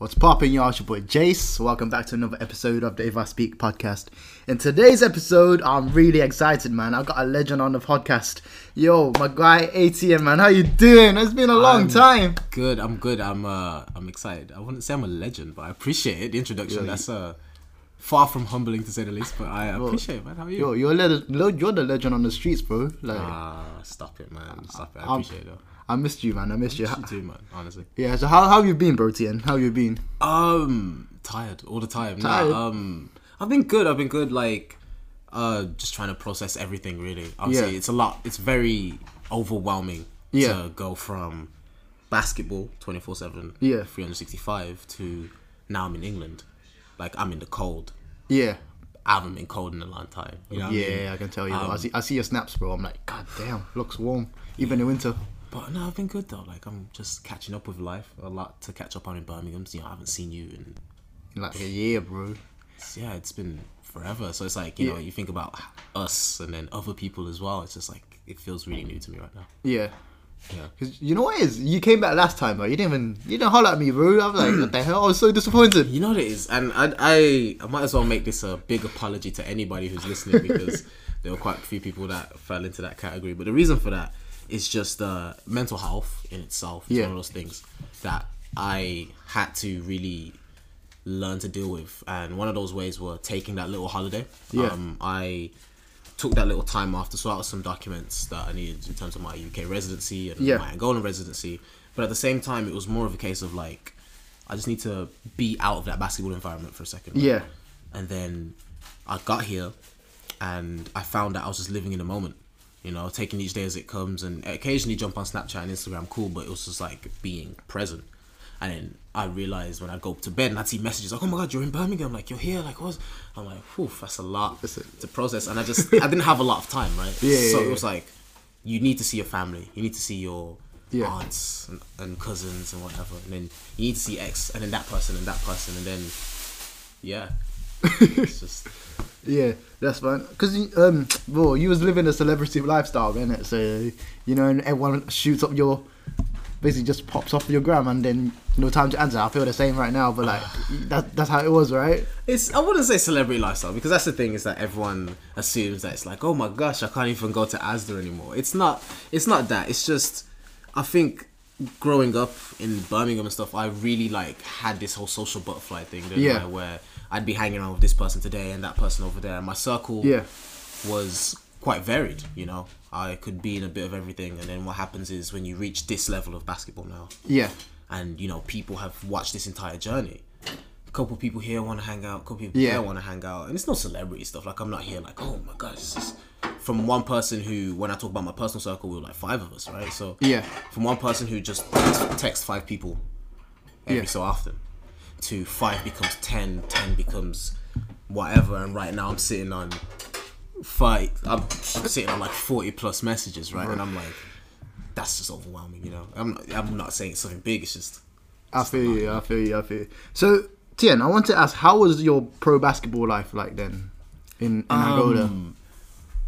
What's popping, y'all? It's your boy Jace. Welcome back to another episode of the If I Speak podcast. In today's episode, I'm really excited, man. I got a legend on the podcast. Yo, my guy ATM, man. How you doing? It's been a long I'm time. Good. I'm good. I'm uh I'm excited. I wouldn't say I'm a legend, but I appreciate it. The introduction. Yeah, That's uh far from humbling to say the least, but I appreciate it, man. How are you? Yo, you're, le- you're the legend on the streets, bro. Like, Ah, stop it, man. Stop it. I I'm- appreciate it. Though. I missed you, man. I missed you. You too, man. Honestly. Yeah, so how, how you been, bro, TN? How you been? Um, tired all the time. Nah, um, I've been good. I've been good. Like, uh, just trying to process everything. Really, obviously, Yeah. it's a lot. It's very overwhelming. Yeah. To go from basketball twenty four seven. Yeah. Three hundred sixty five to now I'm in England. Like I'm in the cold. Yeah. I haven't been cold in a long time. You know what I yeah, mean? I can tell you. bro. I Um, see, I see your snaps, bro. I'm like, God damn, looks warm, even in winter. But no, I've been good though. Like I'm just catching up with life. A lot to catch up on in Birmingham. So, you know, I haven't seen you in like a year, bro. yeah, it's been forever. So it's like you know, Yeah. you think about us and then other people as well. It's just like it feels really new to me right now. Yeah. Yeah. Cause you know what it is? You came back last time, bro. You didn't even you didn't holler at me, bro. I was like, what the hell? I was so disappointed. You know what it is, and I, I I might as well make this a big apology to anybody who's listening because there were quite a few people that fell into that category. But the reason for that is just uh, mental health in itself. It's Yeah. one of those things that I had to really learn to deal with, and one of those ways were taking that little holiday. Yeah. Um, I took that little time off to sort out some documents that I needed in terms of my UK residency and Yeah. my Angolan residency. But at the same time, it was more of a case of like, I just need to be out of that basketball environment for a second. right? Yeah. And then I got here and I found that I was just living in the moment, you know, taking each day as it comes and occasionally jump on Snapchat and Instagram, cool, but it was just like being present. And then I realized when I go to bed and I'd see messages like, "Oh my god, you're in Birmingham! Like you're here! Like what's?" I'm like, "Whew, that's a lot That's to process." And I just I didn't have a lot of time, right? Yeah, So yeah, it was yeah. like, you need to see your family. You need to see your Yeah. aunts and, and cousins and whatever, and then you need to see X and then that person and that person, and then yeah, it's just Yeah, that's fine. Cause um, bro, you was living a celebrity lifestyle, innit? So you know, and everyone shoots up your, basically just pops off your gram, and then no time to answer. I feel the same right now, but like that, that's how it was, right? It's I wouldn't say celebrity lifestyle because that's the thing is that everyone assumes that it's like oh my gosh I can't even go to Asda anymore. It's not it's not that. It's just I think growing up in Birmingham and stuff I really like had this whole social butterfly thing Yeah. I, where I'd be hanging around with this person today and that person over there and my circle Yeah. was quite varied, you know. I could be in a bit of everything and then what happens is when you reach this level of basketball now Yeah, and you know people have watched this entire journey a couple of people here want to hang out a couple people Yeah. there want to hang out and it's no celebrity stuff like i'm not here like oh my god this is from one person who when i talk about my personal circle we were like five of us right so Yeah. from one person who just text, text five people every Yeah. so often to five becomes 10 10 becomes whatever and right now i'm sitting on five i'm sitting on like 40 plus messages right and i'm like that's just overwhelming you know i'm not, I'm not saying it's something big it's just I feel you. I feel you. I feel you. So, Tien, I want to ask, how was your pro basketball life like then, in, in Angola? Um,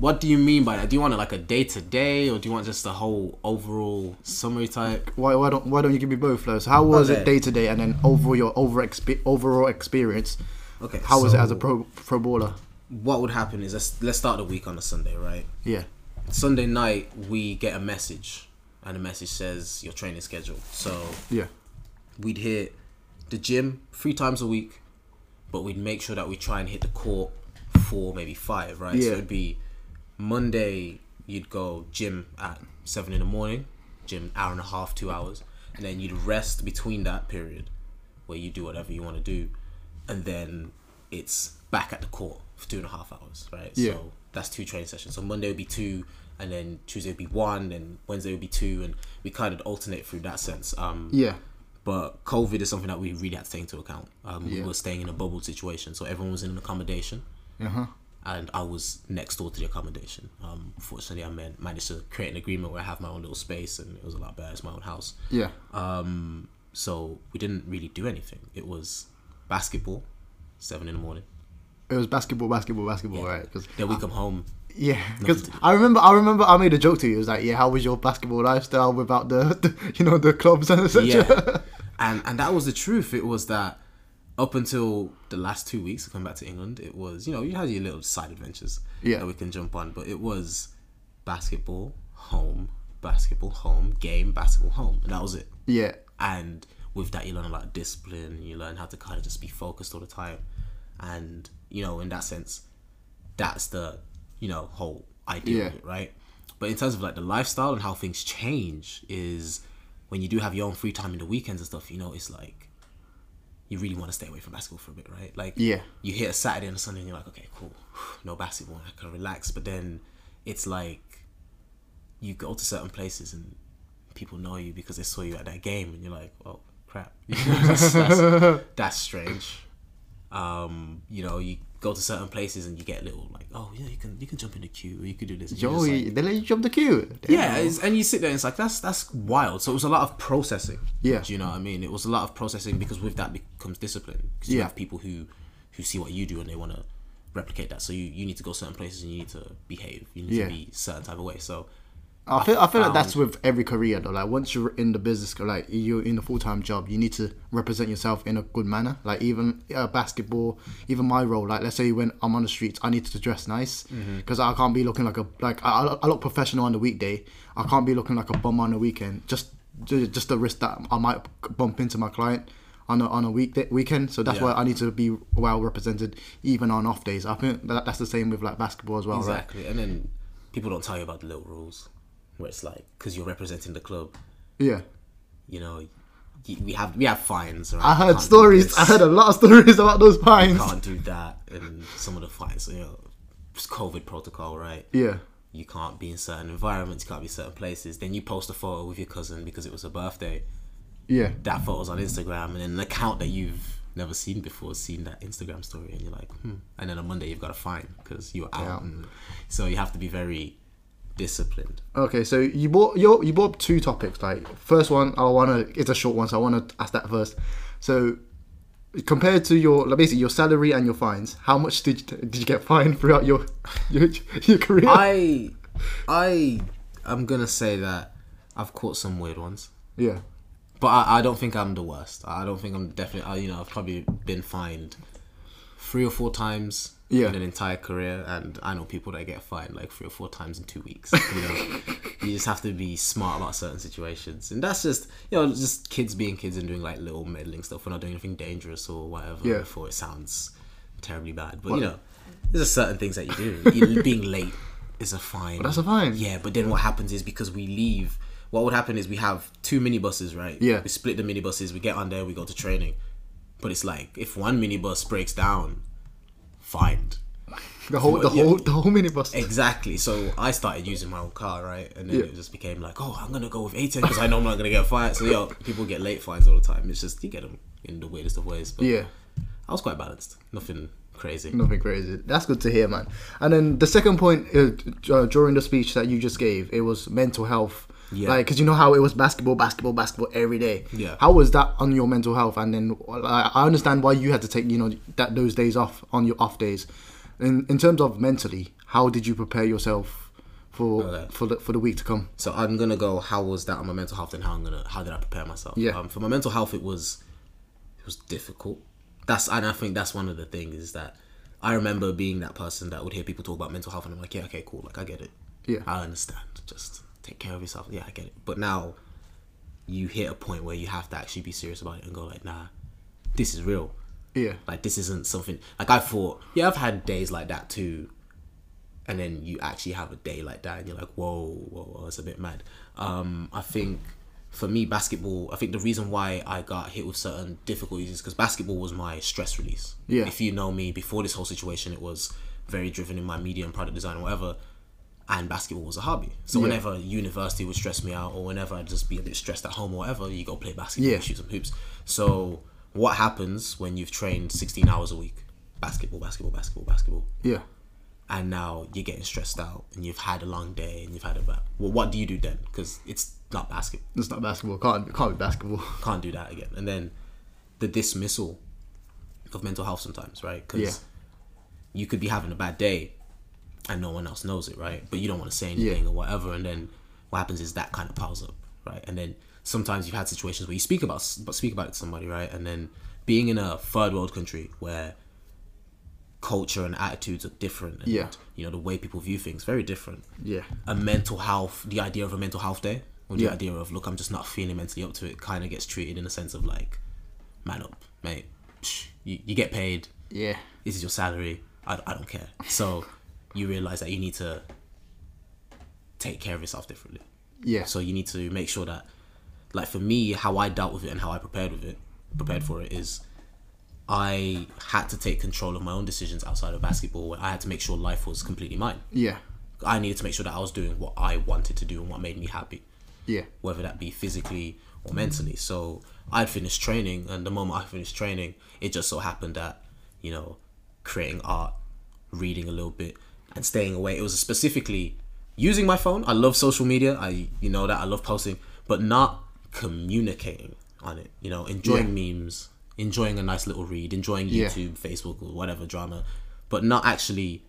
What do you mean by that? Do you want it like a day to day, or do you want just the whole overall summary type? Why, why don't Why don't you give me both first? How was it day to day, and then overall your over expe- overall experience? Okay, How was it as a pro pro baller? What would happen is let's let's start the week on a Sunday, right? Yeah. Sunday night we get a message, and the message says your training schedule. So Yeah. we'd hit the gym three times a week, but we'd make sure that we try and hit the court four, maybe five, right? Yeah. So it'd be Monday, you'd go gym at seven in the morning, gym hour and a half, two hours, and then you'd rest between that period where you do whatever you want to do, and then it's back at the court for two and a half hours, right? Yeah. So that's two training sessions. So Monday would be two, and then Tuesday would be one, and Wednesday would be two, and we kind of alternate through that sense. Um, Yeah. but COVID is something that we really had to take into account. Um, We were staying in a bubble situation, so everyone was in an accommodation, Uh huh. And I was next door to the accommodation. Um, fortunately, I man- managed to create an agreement where I have my own little space, and it was a lot better. It's my own house. Yeah. Um, so we didn't really do anything. It was basketball, seven in the morning. It was basketball, basketball, basketball, Right? Because Then we come home. Yeah, because I remember, I remember, I made a joke to you. It was like, yeah, how was your basketball lifestyle without the, the you know, the clubs and etc. Yeah. and and that was the truth. It was that up until the last two weeks of coming back to England, it was you know you had your little side adventures Yeah. that we can jump on, but it was basketball home, basketball home, game, basketball home, and that was it. Yeah. And with that, you learn a lot of discipline. You learn how to kind of just be focused all the time, and you know in that sense, that's the you know whole idea of Yeah. it, right? But in terms of like the lifestyle and how things change is when you do have your own free time in the weekends and stuff. You know, it's like you really want to stay away from basketball for a bit, right? Like Yeah. you hit a Saturday and a Sunday and you're like, okay, cool, no basketball, I can relax. But then it's like you go to certain places and people know you because they saw you at that game, and you're like, oh crap, that's, that's, that's strange. Um, you know, you go to certain places and you get little like, oh yeah, you can you can jump in the queue, or you could do this. Joey, like- they let you jump the queue. yeah, it's, and you sit there and it's like that's that's wild. So it was a lot of processing. Yeah. do you know what I mean? It was a lot of processing because with that becomes discipline. Because you Yeah. have people who who see what you do and they want to replicate that. So you, you need to go certain places and you need to behave. You need Yeah. to be certain type of way. So I feel I feel like that's with every career though. Like once you're in the business, like you're in a full time job, you need to represent yourself in a good manner. Like even uh, basketball, even my role. Like let's say when I'm on the streets, I need to dress nice because I can't be looking like a like I, I look professional on the weekday. I can't be looking like a bum on the weekend. Just just the risk that I might bump into my client on a on a weekday weekend. So that's Yeah. why I need to be well represented even on off days. I think that that's the same with like basketball as well, right? exactly, and then people don't tell you about the little rules where it's like because you're representing the club. Yeah. You know, we have we have fines. Right? I heard stories. I heard a lot of stories about those pines. can't do that and some of the fines you know it's covid protocol right Yeah, you can't be in certain environments you can't be certain places then you post a photo with your cousin because it was her birthday yeah, that photo's on instagram and then an account that you've never seen before seen that instagram story and you're like hmm and then on monday you've got a fine because you're out Yeah. and so you have to be very disciplined Okay, so you bought you you bought two topics. Like first one, I wanna it's a short one, so I wanna ask that first. So compared to your like basically your salary and your fines, how much did you, did you get fined throughout your your, your career? i i i'm gonna say that i've caught some weird ones yeah, But I, I don't think I'm the worst. I don't think I'm definitely. I, you know, I've probably been fined three or four times Yeah. in an entire career, and I know people that get fined like three or four times in two weeks. You know, you just have to be smart about certain situations, and that's just you know just kids being kids and doing like little meddling stuff. We're not doing anything dangerous or whatever. Yeah. Before it sounds terribly bad, but you know, there's just certain things that you do. Being late is a fine. that's a fine. Yeah, but then what happens is because we leave, what would happen is we have two minibuses, right? Yeah. We split the minibuses, we get on there, we go to training. But it's like if one minibus breaks down, fined. the whole the yeah. whole the whole minibus. Exactly. So I started using my own car, right? And then Yeah. it just became like, oh, I'm gonna go with A10 because I know I'm not gonna get fined. So yo, people get late fines all the time. It's just you get them in the weirdest of ways. But Yeah. I was quite balanced. Nothing crazy. Nothing crazy. That's good to hear, man. And then the second point uh, uh, during the speech that you just gave, it was mental health. Yeah. Like, cause you know how it was basketball, basketball, basketball every day. Yeah. How was that on your mental health? And then I I understand why you had to take, you know, that those days off on your off days. In in terms of mentally, how did you prepare yourself for Okay. for the for the week to come? So I'm gonna go. How was that on my mental health, and how I'm gonna how did I prepare myself? Yeah. Um, for my mental health, it was it was difficult. That's and I think that's one of the things is that I remember being that person that would hear people talk about mental health, and I'm like, yeah, okay, cool, like I get it. Yeah. I understand. Just take care of yourself. Yeah, I get it. But now you hit a point where you have to actually be serious about it and go like, nah, this is real. Yeah. Like this isn't something like I thought. Yeah, I've had days like that too. And then you actually have a day like that, and you're like, whoa, whoa, whoa it's a bit mad. Um, I think for me, basketball. I think the reason why I got hit with certain difficulties is because basketball was my stress release. Yeah. If you know me, before this whole situation, it was very driven in my media and product design, or whatever. And basketball was a hobby. So Yeah. whenever university would stress me out, or whenever I'd just be a bit stressed at home, or whatever, you go play basketball, Yeah. shoot some hoops. So what happens when you've trained 16 hours a week? Basketball, basketball, basketball, basketball. Yeah. And now you're getting stressed out and you've had a long day and you've had a bad. Well, what do you do then? Because it's not basketball. It's not basketball. Can't can't be basketball. Can't do that again. And then the dismissal of mental health sometimes, right? Because Yeah. you could be having a bad day and no one else knows it, right? But you don't want to say anything Yeah. or whatever. And then what happens is that kind of piles up, right? And then sometimes you've had situations where you speak about but speak about it to somebody, right? And then being in a third world country where culture and attitudes are different, and, Yeah. you know the way people view things very different. Yeah. A mental health, the idea of a mental health day, or the Yeah. idea of look, I'm just not feeling mentally up to it, kind of gets treated in a sense of like, man up, mate. Psh, You, you get paid. Yeah. This is your salary. I, I don't care. So you realize that you need to take care of yourself differently. Yeah. So you need to make sure that, like for me, how I dealt with it and how I prepared with it, prepared for it is, I had to take control of my own decisions outside of basketball. Where I had to make sure life was completely mine. Yeah. I needed to make sure that I was doing what I wanted to do and what made me happy, Yeah. whether that be physically or mentally. So I'd finished training, and the moment I finished training, it just so happened that, you know, creating art, reading a little bit, and staying away. It was specifically using my phone. I love social media. I, you know, that I love posting, but not communicating on it. You know, enjoying memes, enjoying a nice little read, enjoying Yeah. YouTube, Facebook, or whatever drama, but not actually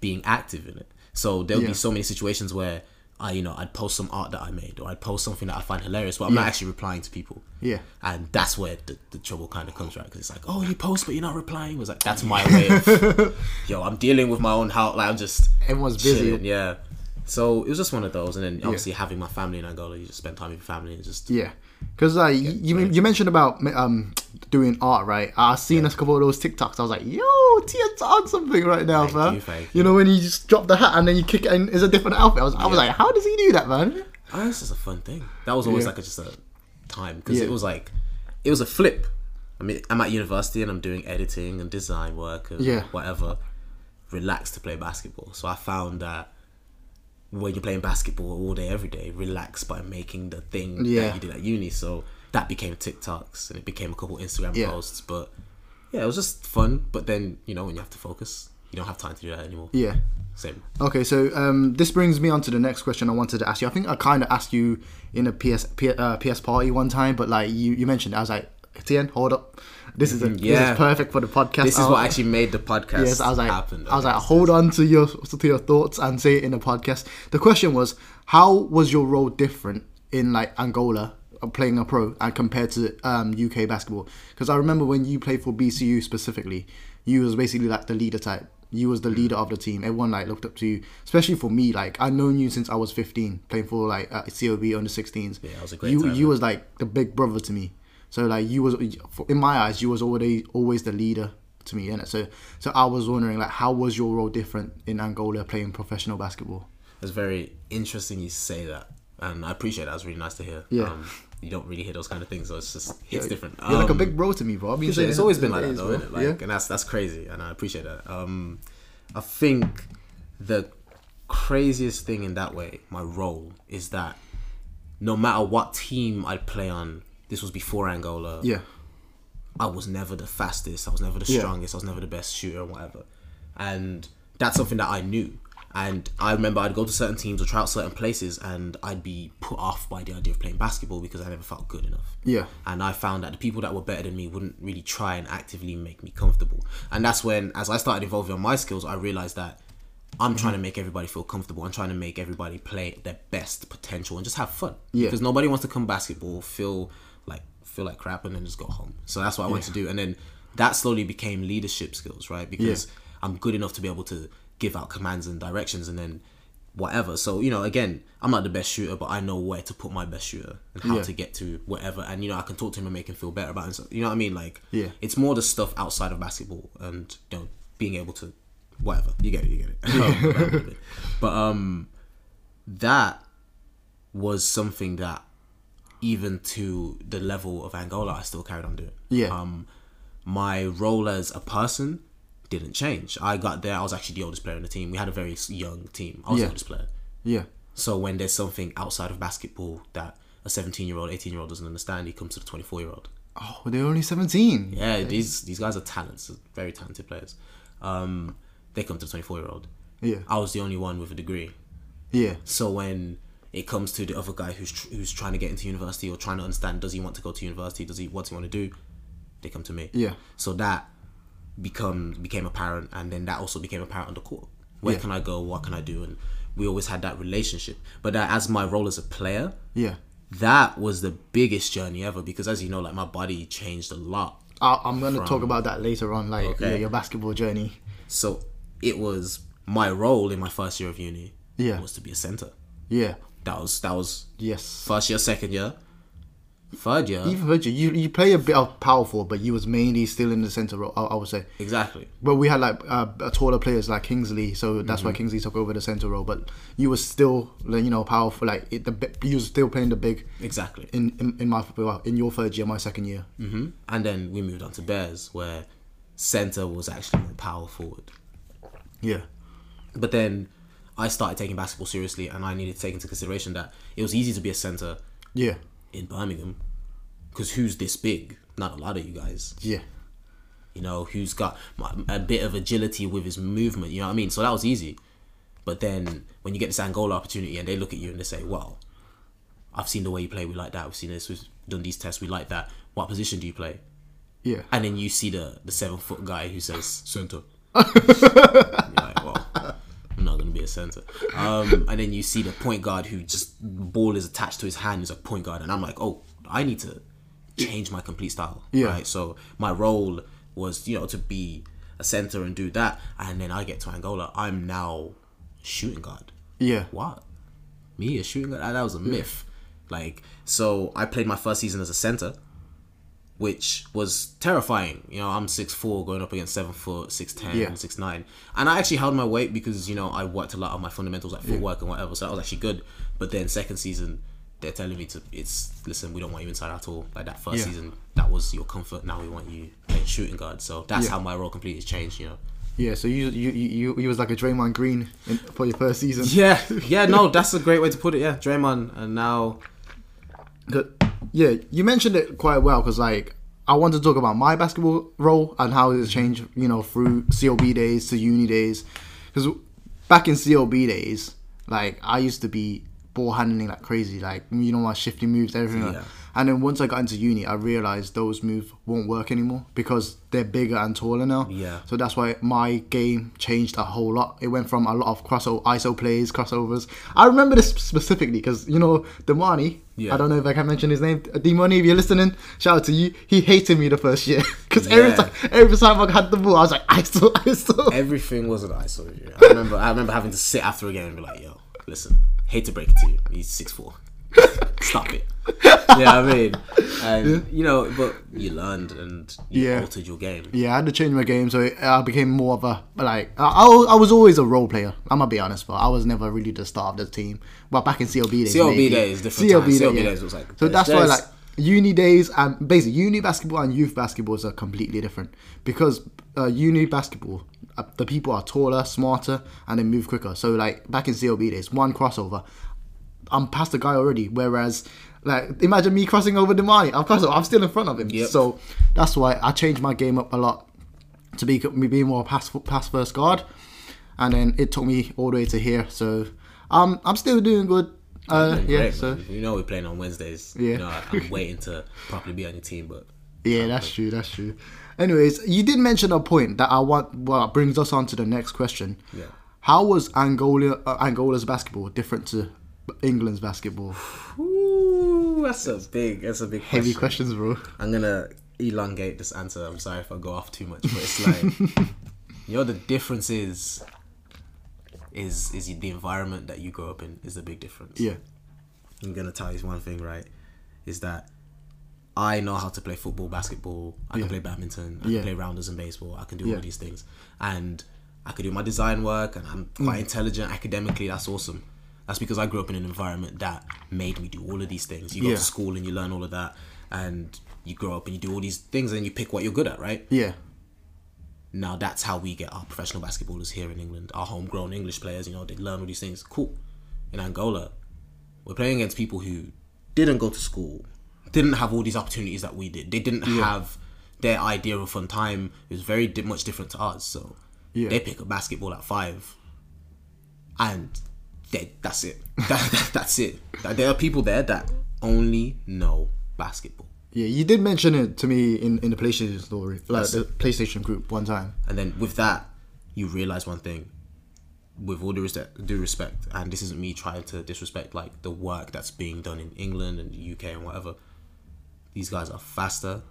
being active in it. So there'll Yeah. be so many situations where I, you know, I'd post some art that I made or I'd post something that I find hilarious, but I'm not actually replying to people. Yeah. And that's where the, the trouble kind of comes right because it's like, oh, you post but you're not replying. It was like that's my way of, yo, I'm dealing with my own house. Like I'm just Everyone's busy. yeah. So it was just one of those, and then obviously having my family in Angola, you just spend time with your family and just Yeah, because like you, you you mentioned about um doing art, right? I seen a couple of those TikToks. I was like, yo, Tia's on something right now, Thank man. you, thank You know when you just drop the hat and then you kick it and it's a different outfit. I was, I was like, how does he do that, man? Oh, this is a fun thing. That was always Yeah. like a, just a time because Yeah. it was like it was a flip. I mean, I'm at university and I'm doing editing and design work and Yeah. whatever. Relax to play basketball. So I found that when you're playing basketball all day, every day, relax by making the thing Yeah. that you did at uni. So that became TikToks and it became a couple Instagram Yeah. posts. But yeah, it was just fun. But then you know when you have to focus, you don't have time to do that anymore. Yeah. Same. Okay, so um, this brings me on to the next question I wanted to ask you. I think I kind of asked you in a PS P, uh, PS party one time, but like you, you mentioned. I was like, Tien, hold up. This is a, this is perfect for the podcast. This is what actually made the podcast Yes, I was like, happen. I was like, hold on to your to your thoughts and say it in a podcast. The question was, how was your role different in like Angola uh, playing a pro and compared to um, UK basketball? Because I remember when you played for BCU specifically, you was basically like the leader type. You was the Mm. leader of the team. Everyone like looked up to you, especially for me. Like I known you since I was 15, playing for like uh, CLB under 16s. Yeah, it was a great You time, you man. was like the big brother to me. So like you was in my eyes, you was already always the leader to me, innit? So so I was wondering like how was your role different in Angola playing professional basketball? It's very interesting you say that, and I appreciate that. It's really nice to hear. Yeah. Um, you don't really hear those kind of things, so it's just it's different. You're like a Um, big bro to me, bro. I mean, it's, it's always been like that, though, isn't it? Like, yeah. and that's that's crazy, and I appreciate that. Um, I think the craziest thing in that way, my role, is that no matter what team I play on, this was before Angola. Yeah. I was never the fastest. I was never the Yeah. strongest. I was never the best shooter and whatever. And that's something that I knew. And I remember I'd go to certain teams or try out certain places, and I'd be put off by the idea of playing basketball because I never felt good enough. Yeah. And I found that the people that were better than me wouldn't really try and actively make me comfortable. And that's when, as I started evolving on my skills, I realized that I'm trying to mm-hmm. make everybody feel comfortable. I'm trying to make everybody play their best potential and just have fun. Yeah. Because nobody wants to come basketball, feel feel like crap, and then just go home. So that's what I wanted to do. And then that slowly became leadership skills, right? Because I'm good enough to be able to give out commands and directions, and then whatever. So you know, again, I'm not the best shooter, but I know where to put my best shooter and how Yeah. to get to whatever. And you know, I can talk to him and make him feel better about himself. You know what I mean? Like, Yeah. it's more the stuff outside of basketball and you know being able to whatever you get it, you get it. but um, that was something that even to the level of Angola, I still carried on doing. Yeah. Um, my role as a person didn't change. I got there. I was actually the oldest player in the team. We had a very young team. I was Yeah. the oldest player. Yeah. So when there's something outside of basketball that a 17 year old, 18 year old doesn't understand, he comes to the 24 year old. Oh, they're only 17. Yeah, these these guys are talents, very talented players. Um, they come to the 24 year old. Yeah. I was the only one with a degree. Yeah. So when it comes to the other guy who's tr- who's trying to get into university or trying to understand, does he want to go to university? Does he what does he want to do? They come to me. Yeah. So that become became apparent, and then that also became apparent on the court. Where Yeah. can I go? What can I do? And we always had that relationship. But uh, as my role as a player, Yeah. that was the biggest journey ever because as you know, like my body changed a lot. I, I'm gonna talk about that later on, like Okay. yeah, your basketball journey. So it was my role in my first year of uni Yeah. was to be a center. Yeah. That was that was Yes. first year, second year, third year. Even Virgil, you you play a bit of power forward, but you was mainly still in the center role. I, I would say. exactly. But we had like uh, taller players like Kingsley, so that's Mm-hmm. why Kingsley took over the center role. But you was still, you know, powerful. Like it, the you was still playing the big Exactly. in in, in my well, in your third year, my second year. hmm And then we moved on to Bears, where center was actually more power forward. Yeah, But then I started taking basketball seriously, and I needed to take into consideration that it was easy to be a center yeah, in Birmingham, because who's this big? Not a lot of you guys. yeah, You know, who's got a bit of agility with his movement. You know what I mean? So that was easy. But then when you get this Angola opportunity, and they look at you and they say, "Well, I've seen the way you play. We like that. We've seen this. We've done these tests. We like that. What position do you play?" yeah, And then you see the the seven foot guy who says center. You're like, well, I'm not gonna be a center. Um, and then you see the point guard who just ball is attached to his hand is a point guard, and I'm like, oh, I need to change my complete style. Yeah. Right. So my role was, you know, to be a center and do that, and then I get to Angola. I'm now shooting guard yeah, what? Me a shooting guard? That was a myth. Like, so I played my first season as a center, which was terrifying. You know, I'm six four going up against seven foot, six ten, Yeah. six nine, and I actually held my weight because you know I worked a lot on my fundamentals like footwork and whatever. So that was actually good. But then second season, they're telling me to it's listen, we don't want you inside at all. Like that first Yeah. season, that was your comfort. Now we want you playing shooting guard. So that's Yeah. how my role completely changed. You know. yeah. So you you you you, you was like a Draymond Green in, for your first season. Yeah, yeah, no, that's a great way to put it. Yeah, Draymond, and now Good. Yeah, you mentioned it quite well because like I want to talk about my basketball role and how it's changed, you know, through CLB days to uni days. Because back in CLB days, like I used to be ball handling like crazy, like you know my shifting moves, everything. like- Yeah. And then once I got into uni, I realized those moves won't work anymore because they're bigger and taller now. Yeah. So that's why my game changed a whole lot. It went from a lot of crossover, ISO plays, crossovers. I remember this specifically because you know Damani. Yeah. I don't know if I can mention his name. Demani, if you're listening, shout out to you. He hated me the first year because every time, every time I had the ball, I was like, ISO, ISO. everything was an ISO. review. I remember, I remember having to sit after a game and be like, "Yo, listen, hate to break it to you, he's six four. Stop it." Yeah, I mean, and you know, but you learned and you Yeah. altered your game. Yeah, I had to change my game, so I became more of a like. I, I was- I was always a role player. I'm gonna be honest, but I was never really the star of the team. But back in CLB days, CLB maybe. days, different times. CLB days was like- so that's why like uni days and basically uni basketball and youth basketballs are completely different because uh, uni basketball uh, the people are taller, smarter, and they move quicker. So like back in CLB days, one crossover, I'm past the guy already. Whereas, like, imagine me crossing over Demani. I'm. I'm still in front of him. Yep. So that's why I changed my game up a lot to be me being more pass pass first guard, and then it took me all the way to here. So um, I'm still doing good. Uh, Doing yeah. great, so man. you know we're playing on Wednesdays. Yeah. You know, I- I'm waiting to properly be on your team, but yeah, that's true. That's true. Anyways, you did mention a point that I want. Well, brings us on to the next question. Yeah. How was Angola uh, Angola's basketball different to England's basketball? Ooh, that's a big, that's a big Heavy question. questions, bro. I'm gonna elongate this answer. I'm sorry if I go off too much, but it's like you know the difference is is is the environment that you grow up in is the big difference. Yeah. I'm gonna tell you one thing, right? Is that I know how to play football, basketball. I Yeah. can play badminton. I Yeah. can play rounders in baseball. I can do Yeah. all these things, and I can do my design work, and I'm quite Mm. intelligent academically. That's awesome. That's because I grew up in an environment that made me do all of these things. You go Yeah. to school and you learn all of that, and you grow up and you do all these things, and you pick what you're good at, right? Yeah. Now that's how we get our professional basketballers here in England. Our homegrown English players, you know, they learn all these things. Cool. In Angola, we're playing against people who didn't go to school, didn't have all these opportunities that we did. They didn't have their idea of fun time. It was very di- much different to ours. So Yeah. they pick up basketball at five, and they, that's it. That, that- that's it. That There are people there that only know basketball. Yeah, you did mention it to me in, in the PlayStation story, like the PlayStation group one time. And then with that, you realize one thing. with all due respect, due respect, and this isn't me trying to disrespect like the work that's being done in England and the UK and whatever. These guys are faster.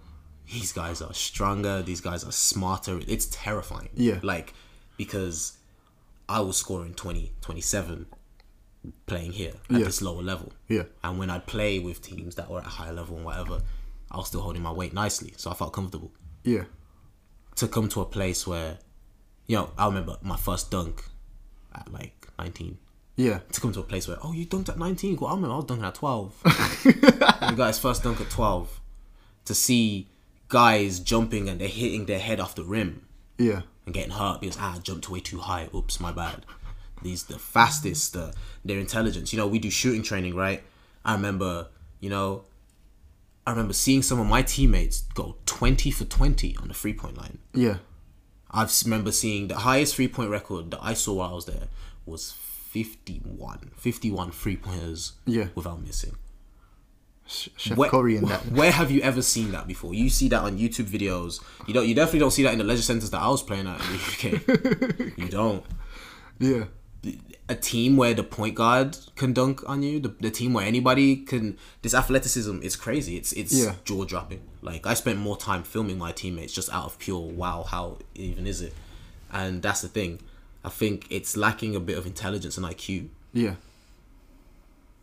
These guys are stronger. These guys are smarter. It's terrifying. Yeah. Like, because I was scoring 20, 27 playing here at Yeah. this lower level. Yeah. And when I play with teams that were at a higher level and whatever, I was still holding my weight nicely. So I felt comfortable Yeah. to come to a place where, you know, I remember my first dunk at like 19. Yeah. To come to a place where, oh, you dunked at 19. Well, I remember I was dunking at 12. the guy's first dunk at 12. To see guys jumping and they're hitting their head off the rim Yeah. and getting hurt because ah, I jumped way too high. Oops, my bad. These the fastest, the their intelligence. You know, we do shooting training, right? I remember, you know, I remember seeing some of my teammates go twenty for twenty on the three point line. Yeah. I remember seeing the highest three point record that I saw while I was there was 51. 51 three pointers Yeah. without missing. Steph Where, Curry and that. where have you ever seen that before? You see that on YouTube videos. You don't. You definitely don't see that in the leisure centers that I was playing at in the UK. you don't. Yeah. A team where the point guard can dunk on you, the, the team where anybody can. This athleticism is crazy. It's it's Yeah. jaw dropping. Like I spent more time filming my teammates just out of pure wow. How even is it? And that's the thing. I think it's lacking a bit of intelligence and IQ Yeah.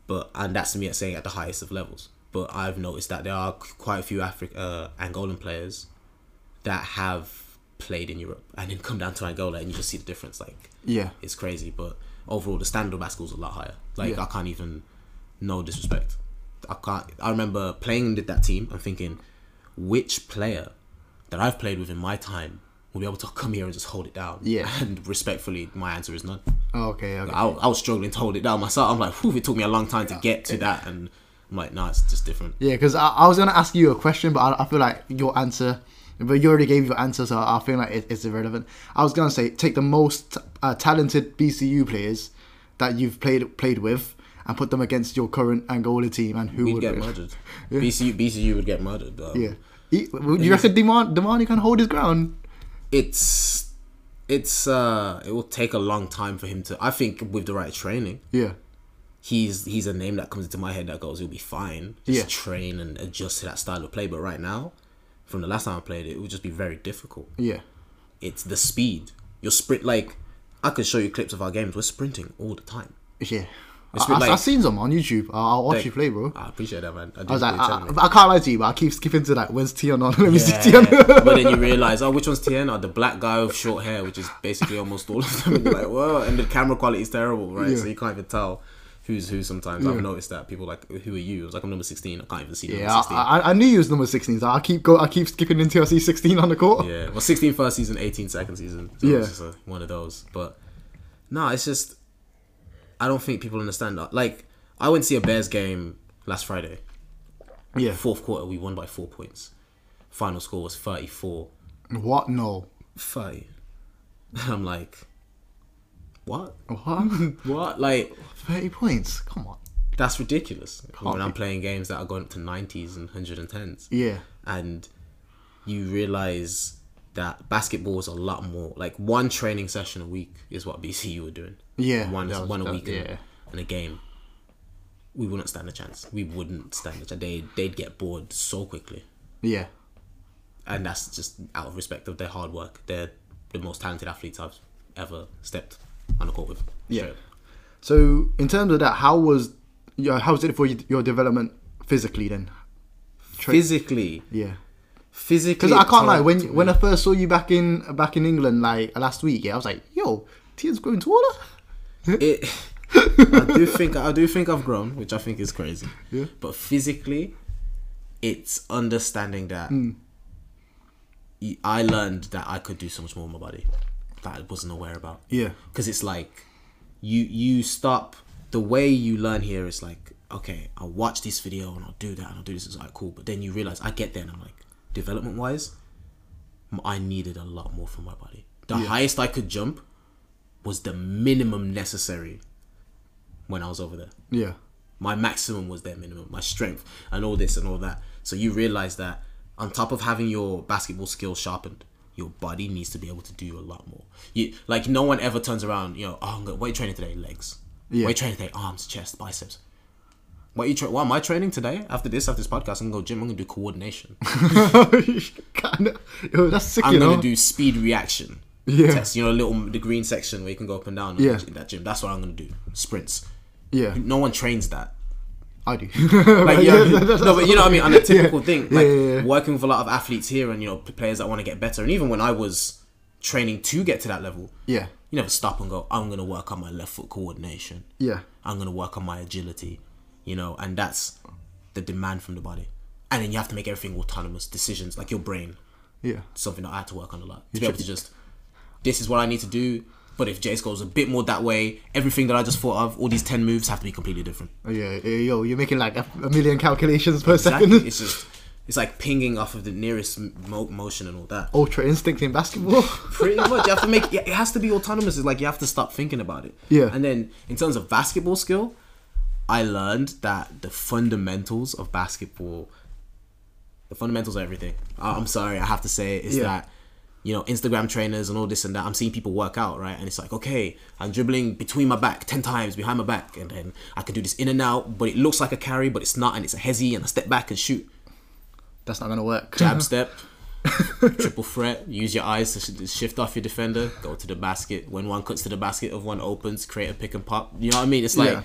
but and that's me saying at the highest of levels. But I've noticed that there are quite a few Afri- uh, Angolan players that have played in Europe and then come down to Angola and you just see the difference. Like Yeah. it's crazy, but overall the standard of basketball is a lot higher. Like Yeah. I can't even, no disrespect, I can't. I remember playing with that team and thinking, which player that I've played with in my time will be able to come here and just hold it down. Yeah. And respectfully, my answer is none. Oh, okay. Okay. I, I was struggling to hold it down myself. I'm like, whew, it took me a long time to get to that, and I'm like, no, it's just different. Yeah, because I, I was gonna ask you a question, but I, I feel like your answer, but you already gave your answer, so I feel like it, it's irrelevant. I was gonna say take the most uh, talented BCU players that you've played played with and put them against your current Angola team, and who We'd would get win? murdered. BCU, BCU would get murdered. Um, Yeah. He, would you reckon Demar Demani can hold his ground? it's it's uh, it will take a long time for him to. I think with the right training, Yeah. he's he's a name that comes into my head that goes, he'll be fine. Just Yeah. train and adjust to that style of play. But right now, from the last time I played it, it would just be very difficult. Yeah. It's the speed. Your sprint, like I could show you clips of our games. We're sprinting all the time. Yeah. I, I, like, I've seen some on YouTube. I'll, I'll watch Like, you play, bro. I appreciate that, man. I, I was like, I, I can't lie to you, but I keep skipping to like, when's Tion on? Let me see Tion. but then you realize, oh, which one's Tien? Oh, the black guy with short hair, which is basically almost all of them. And you're like, whoa, and the camera quality is terrible, right? Yeah. So you can't even tell who's who. Sometimes Yeah. I've noticed that people like, who are you? I was like, I'm number sixteen. I can't even see number sixteen. I, I, I knew you was number 16, so I keep go. I keep skipping until I see 16 on the court. yeah, well, 16 first season, 18 second season. So Yeah. just one of those. But no, it's just I don't think people understand that. Like, I went to see a Bears game last Friday. Yeah. Fourth quarter, we won by four points. Final score was 34 What? No. 30. I'm like, what? What? What? Like, 30 points? Come on. that's ridiculous. when be. I'm playing games that are going up to 90s and 110s. Yeah. And you realize that basketball is a lot more. Like, one training session a week is what BCU were doing. Yeah, One, was- one a week in, yeah. in a game. We wouldn't stand a chance. We wouldn't stand a chance. They, they'd get bored so quickly. Yeah. And that's just out of respect of their hard work. They're the most talented athletes I've ever stepped on the court with. Yeah. Straight. So, in terms of that, how was your, how was it for your development physically then? Tra- Physically, yeah. physically. Because I can't lie, when when I first saw you back in back in England like last week, yeah, I was like, yo, Tia's growing taller. it, I do think I do think I've grown, which I think is crazy. Yeah. But physically, it's understanding that hmm. y- I learned that I could do so much more with my body that I wasn't aware about. Yeah. Because it's like you you stop the way you learn here is like okay I'll watch this video and I'll do that and I'll do this it's like cool but then you realize I get there and I'm like development wise I needed a lot more from my body the highest I could jump was the minimum necessary when I was over there Yeah. my maximum was their minimum, my strength, and all this and all that. So you realize that on top of having your basketball skills sharpened, your body needs to be able to do a lot more. You like no one ever turns around. You know, oh, I'm are you training today? Legs. Yeah. What are you training today? Arms, chest, biceps. What are you tra- What am I training today? After this, after this podcast, I'm gonna go gym. I'm gonna do coordination. Kinda. Yo, that's sick, I'm gonna do speed reaction. Yeah. Test. You know, little the green section where you can go up and down. Yeah. In that gym. That's what I'm gonna do. Sprints. yeah, No one trains that. I do. Like, no, but you know what I mean. On a typical thing, Yeah, like yeah, yeah. working with a lot of athletes here, and you know, players that want to get better, and even when I was training to get to that level, yeah, you never stop and go. I'm gonna work on my left foot coordination. yeah, I'm gonna work on my agility. You know, and that's the demand from the body. And then you have to make everything autonomous decisions, like your brain. yeah. Something that I had to work on a lot to be able to just. This is what I need to do. But if Jace goes a bit more that way, everything that I just thought of, all these ten moves have to be completely different. Oh, yeah, yo, you're making like a, a million calculations per Exactly. second. it's just it's like pinging off of the nearest mo- motion and all that. Ultra instinct in basketball. Pretty much, you have to make it has to be autonomous. It's like you have to stop thinking about it. Yeah. And then in terms of basketball skill, I learned that the fundamentals of basketball, the fundamentals of everything. I'm sorry, I have to say it, is Yeah. that you know Instagram trainers and all this and that. I'm seeing people work out right, and it's like okay, I'm dribbling between my back ten times behind my back, and then I can do this in and out, but it looks like a carry, but it's not, and it's a hezzy, and I step back and shoot. That's not gonna work. jab step, triple threat. Use your eyes to shift off your defender. Go to the basket. When one cuts to the basket, if one opens, create a pick and pop. You know what I mean? It's like Yeah.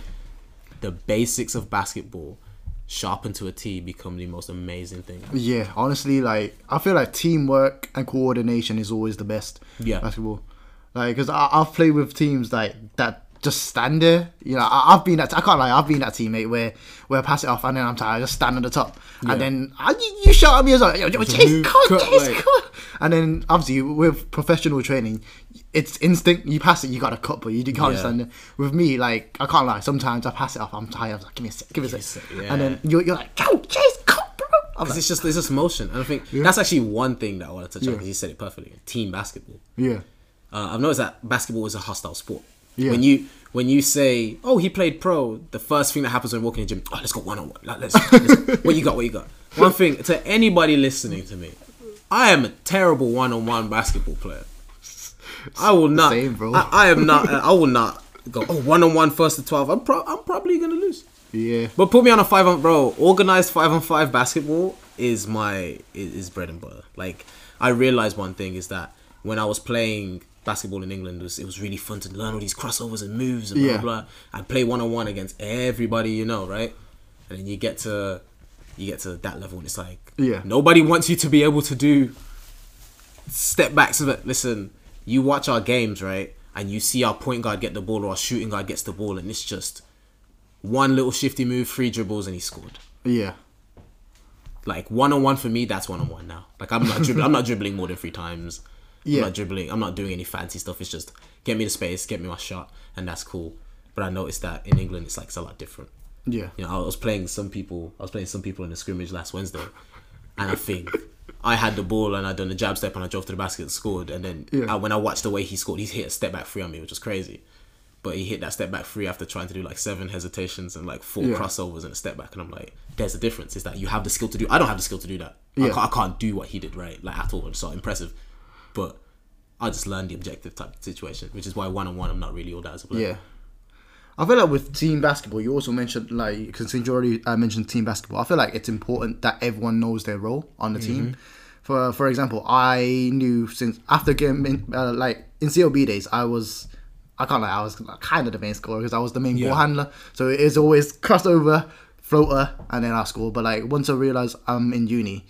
the basics of basketball sharpened to a T become the most amazing thing. Yeah, honestly, like I feel like teamwork and coordination is always the best. Yeah. basketball. Like, cause I, I've played with teams like that just stand there. You know, I, I've been that. I can't lie. I've been that teammate where where I pass it off and then I'm tired. I just stand on the top, Yeah. and then I, you, you shout at me as well. Yo, yo, Chase, cut, Chase, on. And then obviously with professional training, it's instinct. You pass it, you got to cut, but you can't Yeah. stand there. With me, like I can't lie. Sometimes I pass it off. I'm tired. I'm like, give me a sec, give me a sec. a sec, And then you're, you're like, yo, Chase, come, bro. Because like, it's just it's just motion, and I think that's actually one thing that I want to touch on because you said it perfectly. Team basketball. yeah, Uh, I've noticed that basketball is a hostile sport. Yeah. When you when you say, "Oh, he played pro," the first thing that happens when walking in the gym, "Oh, let's go one on one. Let's, let's what you got? What you got?" One thing to anybody listening to me, I am a terrible one on one basketball player. I will not. Same, bro. I, I am not. I will not go. Oh, one on one first to twelve. I'm pro- I'm probably gonna lose. yeah. But put me on a five on bro. Organized five on five basketball is my is, is bread and butter. Like I realized one thing is that when I was playing basketball in England, was, it was really fun to learn all these crossovers and moves and Yeah. blah blah. And play one on one against everybody you know, right? And then you get to you get to that level and it's like Yeah. nobody wants you to be able to do step back so that listen, you watch our games, right? And you see our point guard get the ball or our shooting guard gets the ball and it's just one little shifty move, three dribbles, and he scored. Yeah. Like one on one for me, that's one on one now. Like I'm not dribbling. I'm not dribbling more than three times. Yeah. I'm not dribbling. I'm not doing any fancy stuff. It's just get me the space, get me my shot, and that's cool. But I noticed that in England, it's like it's a lot different. Yeah. You know, I was playing some people. I was playing some people in the scrimmage last Wednesday, and I think I had the ball and I done the jab step and I drove to the basket and scored. And then Yeah. uh, when I watched the way he scored, he hit a step back three on me, which was crazy. But he hit that step back three after trying to do like seven hesitations and like four Yeah. crossovers and a step back. And I'm like, there's a difference. Is that you have the skill to do? I don't have the skill to do that. I, Yeah. can't, I can't do what he did right, like at all. It's so impressive. But I just learned the objective type of situation, which is why one on one I'm not really all that as a player. Yeah. I feel like with team basketball, you also mentioned like because since you already uh, mentioned team basketball, I feel like it's important that everyone knows their role on the team. For for example, I knew since after getting uh, like in CLB days, I was I can't lie, I was kind of the main scorer because I was the main Yeah. ball handler. So it's always crossover, floater, and then I score. But like once I realized I'm in uni,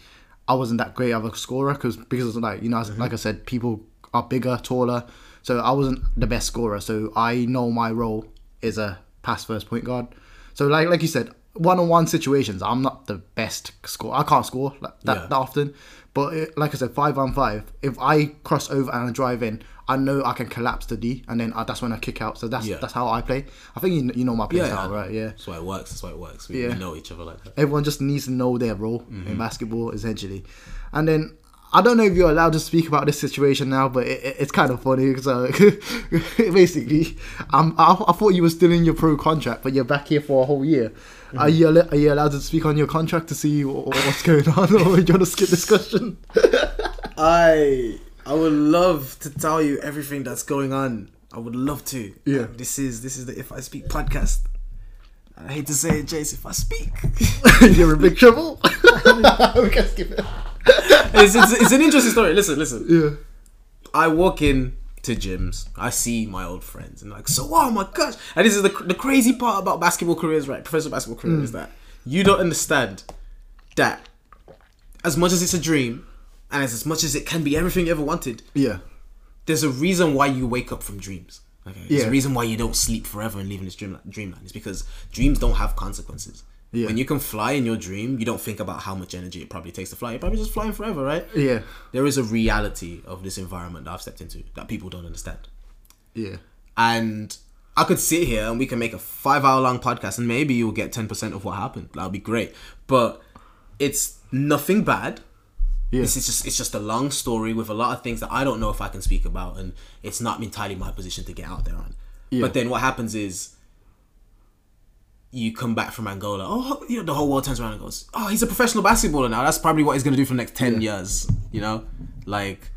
I wasn't that great of a scorer because because like you know as- like I said, people are bigger, taller. So I wasn't the best scorer. So I know my role is a pass first point guard. So like like you said, one on one situations, I'm not the best scorer. I can't score like that, Yeah. that often. But it, like I said, five on five. If I cross over and I drive in, I know I can collapse the D, and then uh, that's when I kick out. So that's Yeah. that's how I play. I think you, you know my play Yeah, style, yeah. right? Yeah. That's why it works. That's why it works. We, Yeah. we know each other like that. Everyone just needs to know their role Mm-hmm. in basketball, essentially. And then I don't know if you're allowed to speak about this situation now, but it, it- it's kind of funny because uh, basically, um, I, I thought you were still in your pro contract, but you're back here for a whole year. Are Mm-hmm. you al- are you allowed to speak on your contract to see wh- what's going on, or do you want to skip discussion? I I would love to tell you everything that's going on. I would love to. Yeah. This is this is the If I Speak podcast. I hate to say it, Jace. If I speak, You're in big trouble. we can skip it. it's, it's, it's an interesting story. Listen, listen. Yeah. I walk in to gyms. I see my old friends and like, so oh my gosh! And this is the the crazy part about basketball careers, right? Professional basketball career is mm. that you don't understand that as much as it's a dream and as, as much as it can be everything you ever wanted, Yeah. there's a reason why you wake up from dreams. Okay, there's Yeah. a reason why you don't sleep forever and live in this dream dreamland. It's because dreams don't have consequences. Yeah. When you can fly in your dream, you don't think about how much energy it probably takes to fly. You're probably just flying forever, right? Yeah. There is a reality of this environment that I've stepped into that people don't understand. Yeah. And I could sit here and we can make a five hour long podcast and maybe you'll get 10% of what happened. That would be great. But it's nothing bad. Yeah. This is just it's just a long story with a lot of things that I don't know if I can speak about and it's not entirely my position to get out there on. Yeah. But then what happens is you come back from Angola. Oh, you know, the whole world turns around and goes, "Oh, he's a professional basketballer now. That's probably what he's gonna do for the next ten years." You know, like,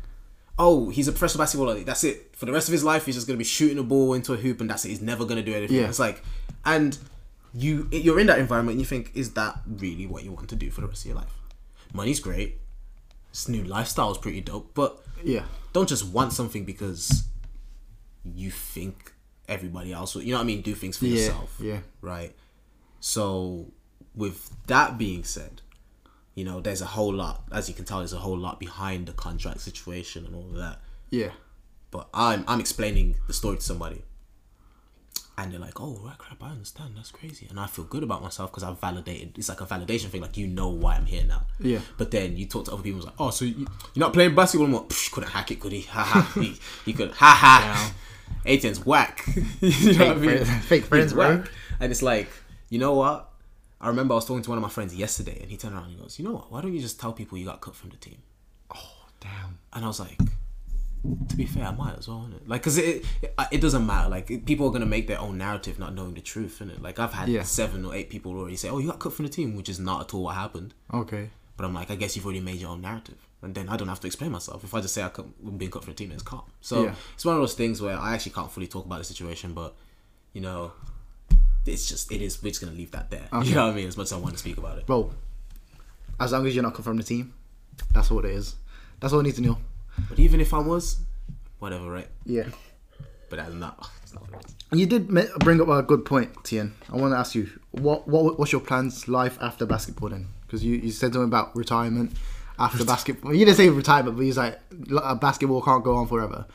oh, he's a professional basketballer. That's it for the rest of his life. He's just gonna be shooting a ball into a hoop, and that's it. He's never gonna do anything. Yeah. It's like, and you you're in that environment, and you think, is that really what you want to do for the rest of your life? Money's great. This new lifestyle is pretty dope, but Yeah. don't just want something because you think everybody else will, you know what I mean, do things for Yeah. yourself. Yeah. Right. So with that being said, you know, there's a whole lot as you can tell, there's a whole lot behind the contract situation and all of that. Yeah. But I'm I'm explaining the story to somebody. And they're like, oh, right, crap, I understand. That's crazy. And I feel good about myself because I've validated. It's like a validation thing. Like, you know why I'm here now. Yeah. But then you talk to other people, it's like, oh, so you, you're not playing basketball anymore? Psh, couldn't hack it, could he? Ha ha. he, he could. Ha ha. Aiton's whack. you know what I mean? friend- fake friends, bro. And it's like, you know what? I remember I was talking to one of my friends yesterday, and he turned around and he goes, you know what? Why don't you just tell people you got cut from the team? Oh, damn. And I was like, to be fair, I might as well, innit? Like, cause it, it it doesn't matter. Like, it- people are gonna make their own narrative, not knowing the truth, innit? Like, I've had Yeah. seven or eight people already say, "Oh, you got cut from the team," which is not at all what happened. Okay. But I'm like, I guess you've already made your own narrative, and then I don't have to explain myself. If I just say I cut, I'm being cut from the team, it's calm. So Yeah. it's one of those things where I actually can't fully talk about the situation, but you know, it's just it is. We're just gonna leave that there. Okay. You know what I mean? As much as I want to speak about it. bro. as long as you're not come from the team, that's what it is. That's all I need to know. But even if I was, whatever, right? Yeah. But that's not. That's not what it is. You did bring up a good point, Tien. I want to ask you, what what what's your plans life after basketball then? Because you, you said something about retirement after basketball. You didn't say retirement, but you like "L- basketball can't go on forever.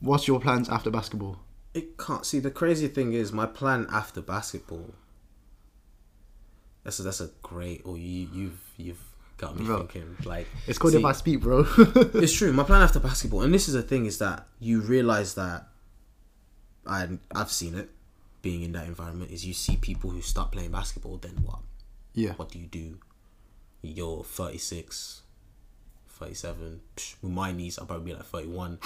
What's your plans after basketball? It can't see the crazy thing is my plan after basketball. That's a, that's a great. Oh, you you've you've got me Bro. thinking like It's called see, if I speak, bro. it's true. My plan after basketball, and this is the thing, is that you realize that I I've seen it being in that environment. Is you see people who start playing basketball, then what? yeah. What do you do? You're 36, 37. Psh, with my knees, I'll probably be like 31.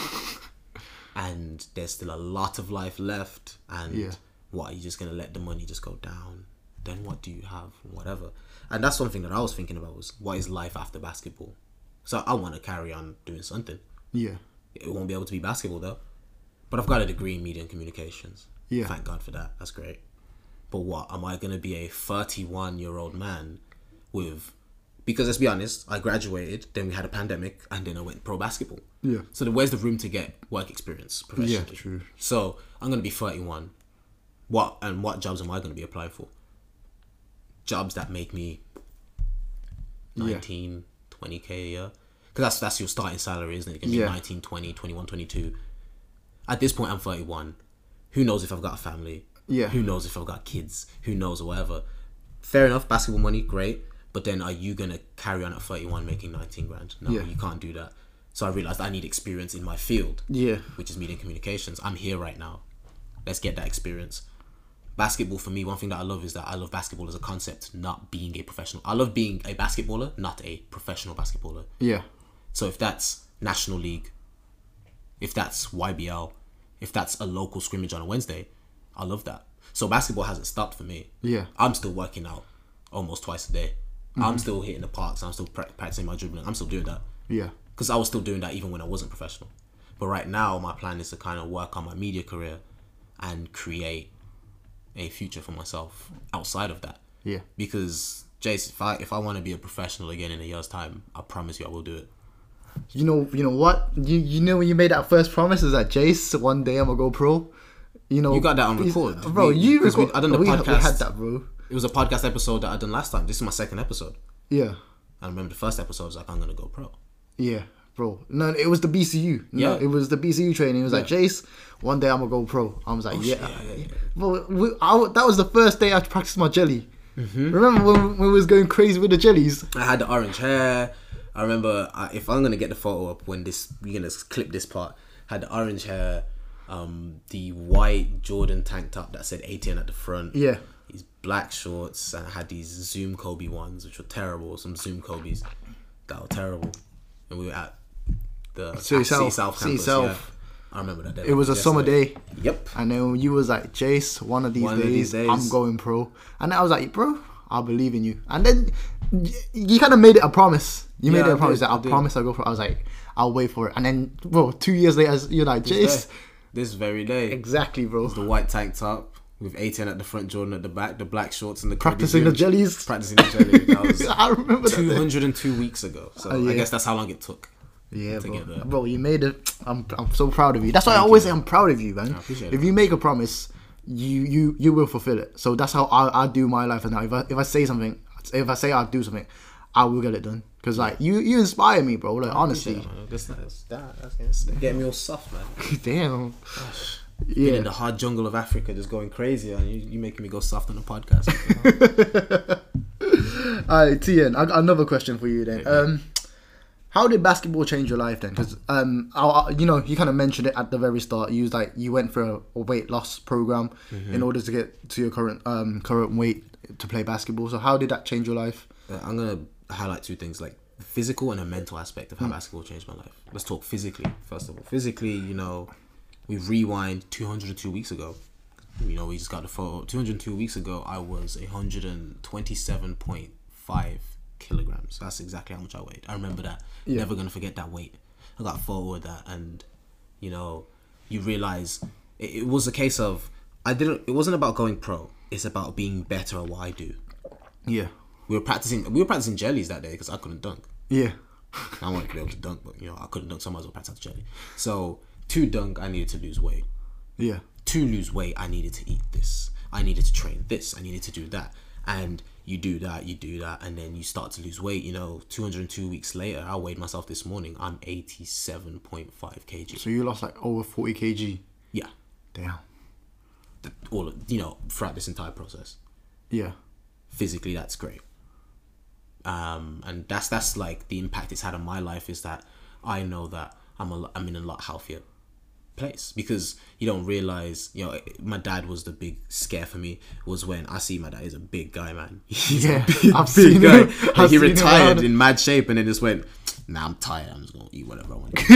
and there's still a lot of life left. And Yeah. what, are you just going to let the money just go down? Then what do you have? Whatever. And that's one thing that I was thinking about was what is life after basketball? So I want to carry on doing something. Yeah. It won't be able to be basketball though. But I've got a degree in media and communications. Yeah. Thank God for that. That's great. But what am I going to be a 31 year old man with? Because let's be honest, I graduated, then we had a pandemic, and then I went pro basketball. Yeah. So then where's the room to get work experience professionally? Yeah, true. So I'm going to be 31. What and what jobs am I going to be applying for? Jobs that make me Yeah. 19, 20k a year. Because that's that's your starting salary, isn't it? It can be Yeah. 19, 20, 21, 22. At this point, I'm 31. Who knows if I've got a family? Yeah. Who knows if I've got kids? Who knows or whatever? Fair enough, basketball money, great. But then are you going to carry on at 31 making 19 grand? No, Yeah. you can't do that. So I realized I need experience in my field Yeah. which is media communications. I'm here right now. Let's get that experience. Basketball for me, one thing that I love is that I love basketball as a concept, not being a professional. I love being a basketballer, not a professional basketballer. Yeah. So if that's National League, if that's YBL, if that's a local scrimmage on a Wednesday, I love that. So basketball hasn't stopped for me. Yeah. I'm still working out almost twice a day. I'm mm-hmm. still hitting the parks. I'm still practicing my dribbling. I'm still doing that Yeah. because I was still doing that even when I wasn't professional. But right now, my plan is to kind of work on my media career and create a future for myself outside of that. Yeah. Because Jace, if I if I want to be a professional again in a year's time, I promise you I will do it. You know, you know what? You you know when you made that first promise is that Jace, one day I'm gonna go pro. You know, You got that on record. bro. We- you 'cause we- record, I done the we, we podcast. had that, bro. It was a podcast episode that I done last time. This is my second episode. Yeah, I remember the first episode was like I'm gonna go pro. yeah, bro. No, it was the BCU. No, Yeah. it was the BCU training. It was like Jace, one day I'm gonna go pro. I was like, yeah, Oh, yeah, yeah, yeah. We, I, that was the first day I practiced my jelly. Mm-hmm. Remember when, when we was going crazy with the jellies? I had the orange hair. I remember I, if I'm gonna get the photo up when this you're gonna clip this part. Had the orange hair, um, the white Jordan tank top that said 18 at the front. Yeah. These black shorts and I had these Zoom Kobe ones which were terrible. Some Zoom Kobe's that were terrible. And we were at the at South- South campus. South. Yeah. I remember that day. It was a summer day. Yep. And then you was like, Jace, one of these, One of days, these days. I'm going pro. And I was like, bro, I believe in you. And then you kind of made it a promise. You made Yeah, it a I promise that I I'll promise I'll go pro. I was like, I'll wait for it. And then, bro, two years later, you're like, Jace. This very day. Exactly, bro. The white tank top with 18 at the front, Jordan at the back, the black shorts and the Practicing the jellies. Practicing the jelly. That was I remember that. 202 weeks ago. So Oh, yeah. I guess that's how long it took. Yeah, to bro. Bro, you made it. I'm, I'm so proud of you. That's why I always say I'm proud of you, man. appreciate if it. you make a promise, you you you will fulfill it. So that's how I, I do my life And now. If I if I say something, if I say I'll do something, I will get it done. Cause like you you inspire me, bro. Like honestly, That's, that's, that, that's getting me all soft, man. damn. Been Yeah. in the hard jungle of Africa, just going crazy, and you, you making me go soft on the podcast. Alright, Tien, I got another question for you then. Um, how did basketball change your life then? Because um, I, I- you know, you kind of mentioned it at the very start. You was like you went for a, a weight loss program in order to get to your current um current weight to play basketball. So how did that change your life? Uh, I'm gonna highlight two things, like the physical and a mental aspect of how basketball changed my life. Let's talk physically first of all. Physically, you know, we rewind 202 weeks ago. You know, we just got the photo. 202 weeks ago, I was 127.5 kilograms. That's exactly how much I weighed. I remember that. Never gonna forget that weight. I got a photo of that, and you know, you realize it, it was a case of I didn't. It wasn't about going pro. It's about being better at what I do Yeah, we were practicing we were practicing jellies that day because I couldn't dunk. yeah, I wanted to be able to dunk, but you know I couldn't dunk, so I might as well practice jelly. So to dunk, I needed to lose weight. yeah, To lose weight, I needed to eat this. I needed to train this. I needed to do that. And you do that, you do that, and then you start to lose weight. You know, 202 weeks later, I weighed myself this morning. I'm 87.5 kg. So you lost like over forty kg. Yeah, Damn. all of, you know throughout this entire process. Yeah, physically that's great um and that's that's like the impact it's had on my life is that i know that i'm a, i'm in a lot healthier place because you don't realize you know my dad was the big scare for me was when i see my dad is a big guy man he's Yeah, a big, I've big seen guy him. Like, I've he retired in mad shape and then just went nah i'm tired i'm just gonna eat whatever i want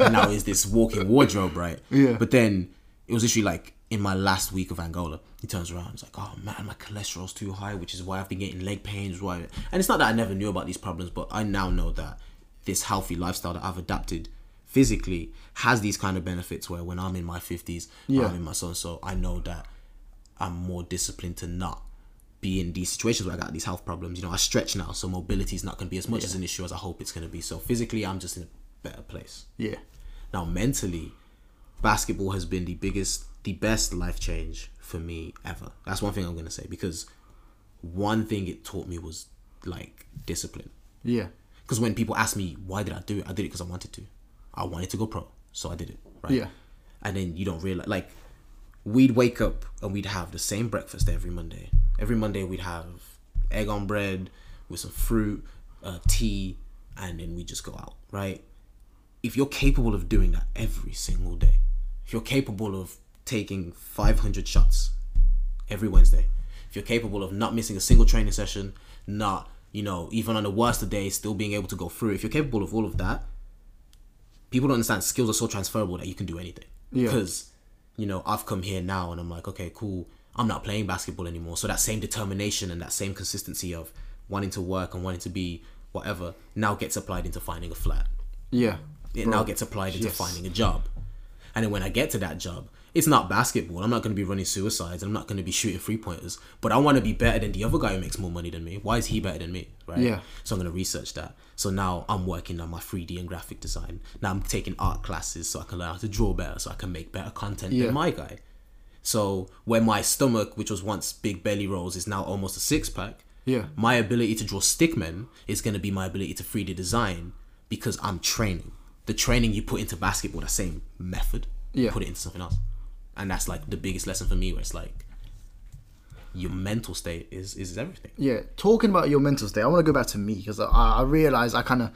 and now he's this walking wardrobe right Yeah. but then it was literally like in my last week of Angola, he turns around. He's like, "Oh man, my cholesterol's too high, which is why I've been getting leg pains." Why? And it's not that I never knew about these problems, but I now know that this healthy lifestyle that I've adapted physically has these kind of benefits. Where when I'm in my fifties, Yeah. I'm in my so and so, I know that I'm more disciplined to not be in these situations where I got these health problems. You know, I stretch now, so mobility is not going to be as much as an issue as I hope it's going to be. So physically, I'm just in a better place. yeah, Now, mentally, basketball has been the biggest, the best life change for me ever. That's one thing I'm gonna say because one thing it taught me was like discipline. yeah, Because when people ask me why did I do it, I did it because I wanted to. I wanted to go pro, so I did it. Right. Yeah. And then you don't realize like we'd wake up and we'd have the same breakfast every Monday. Every Monday we'd have egg on bread with some fruit, uh, tea, and then we just go out. Right. If you're capable of doing that every single day, if you're capable of taking 500 shots every Wednesday, if you're capable of not missing a single training session, not, you know, even on the worst of days, still being able to go through, if you're capable of all of that, people don't understand skills are so transferable that you can do anything. Yeah. Because, you know, I've come here now and I'm like, okay, cool. I'm not playing basketball anymore. So that same determination and that same consistency of wanting to work and wanting to be whatever now gets applied into finding a flat. Yeah. It now gets applied into yes. finding a job. And then when I get to that job, it's not basketball. I'm not going to be running suicides. I'm not going to be shooting three pointers. But I want to be better than the other guy who makes more money than me. Why is he better than me? Right. Yeah. So I'm going to research that. So now I'm working on my 3D and graphic design. Now I'm taking art classes so I can learn how to draw better, so I can make better content Yeah. than my guy. So when my stomach, which was once big belly rolls, is now almost a six pack. Yeah. My ability to draw stickmen is going to be my ability to 3D design because I'm training. The training you put into basketball, that same method, Yeah. put it into something else. And that's like the biggest lesson for me where it's like your mental state is is everything. Yeah, talking about your mental state, I want to go back to me because I, I realized I kind of,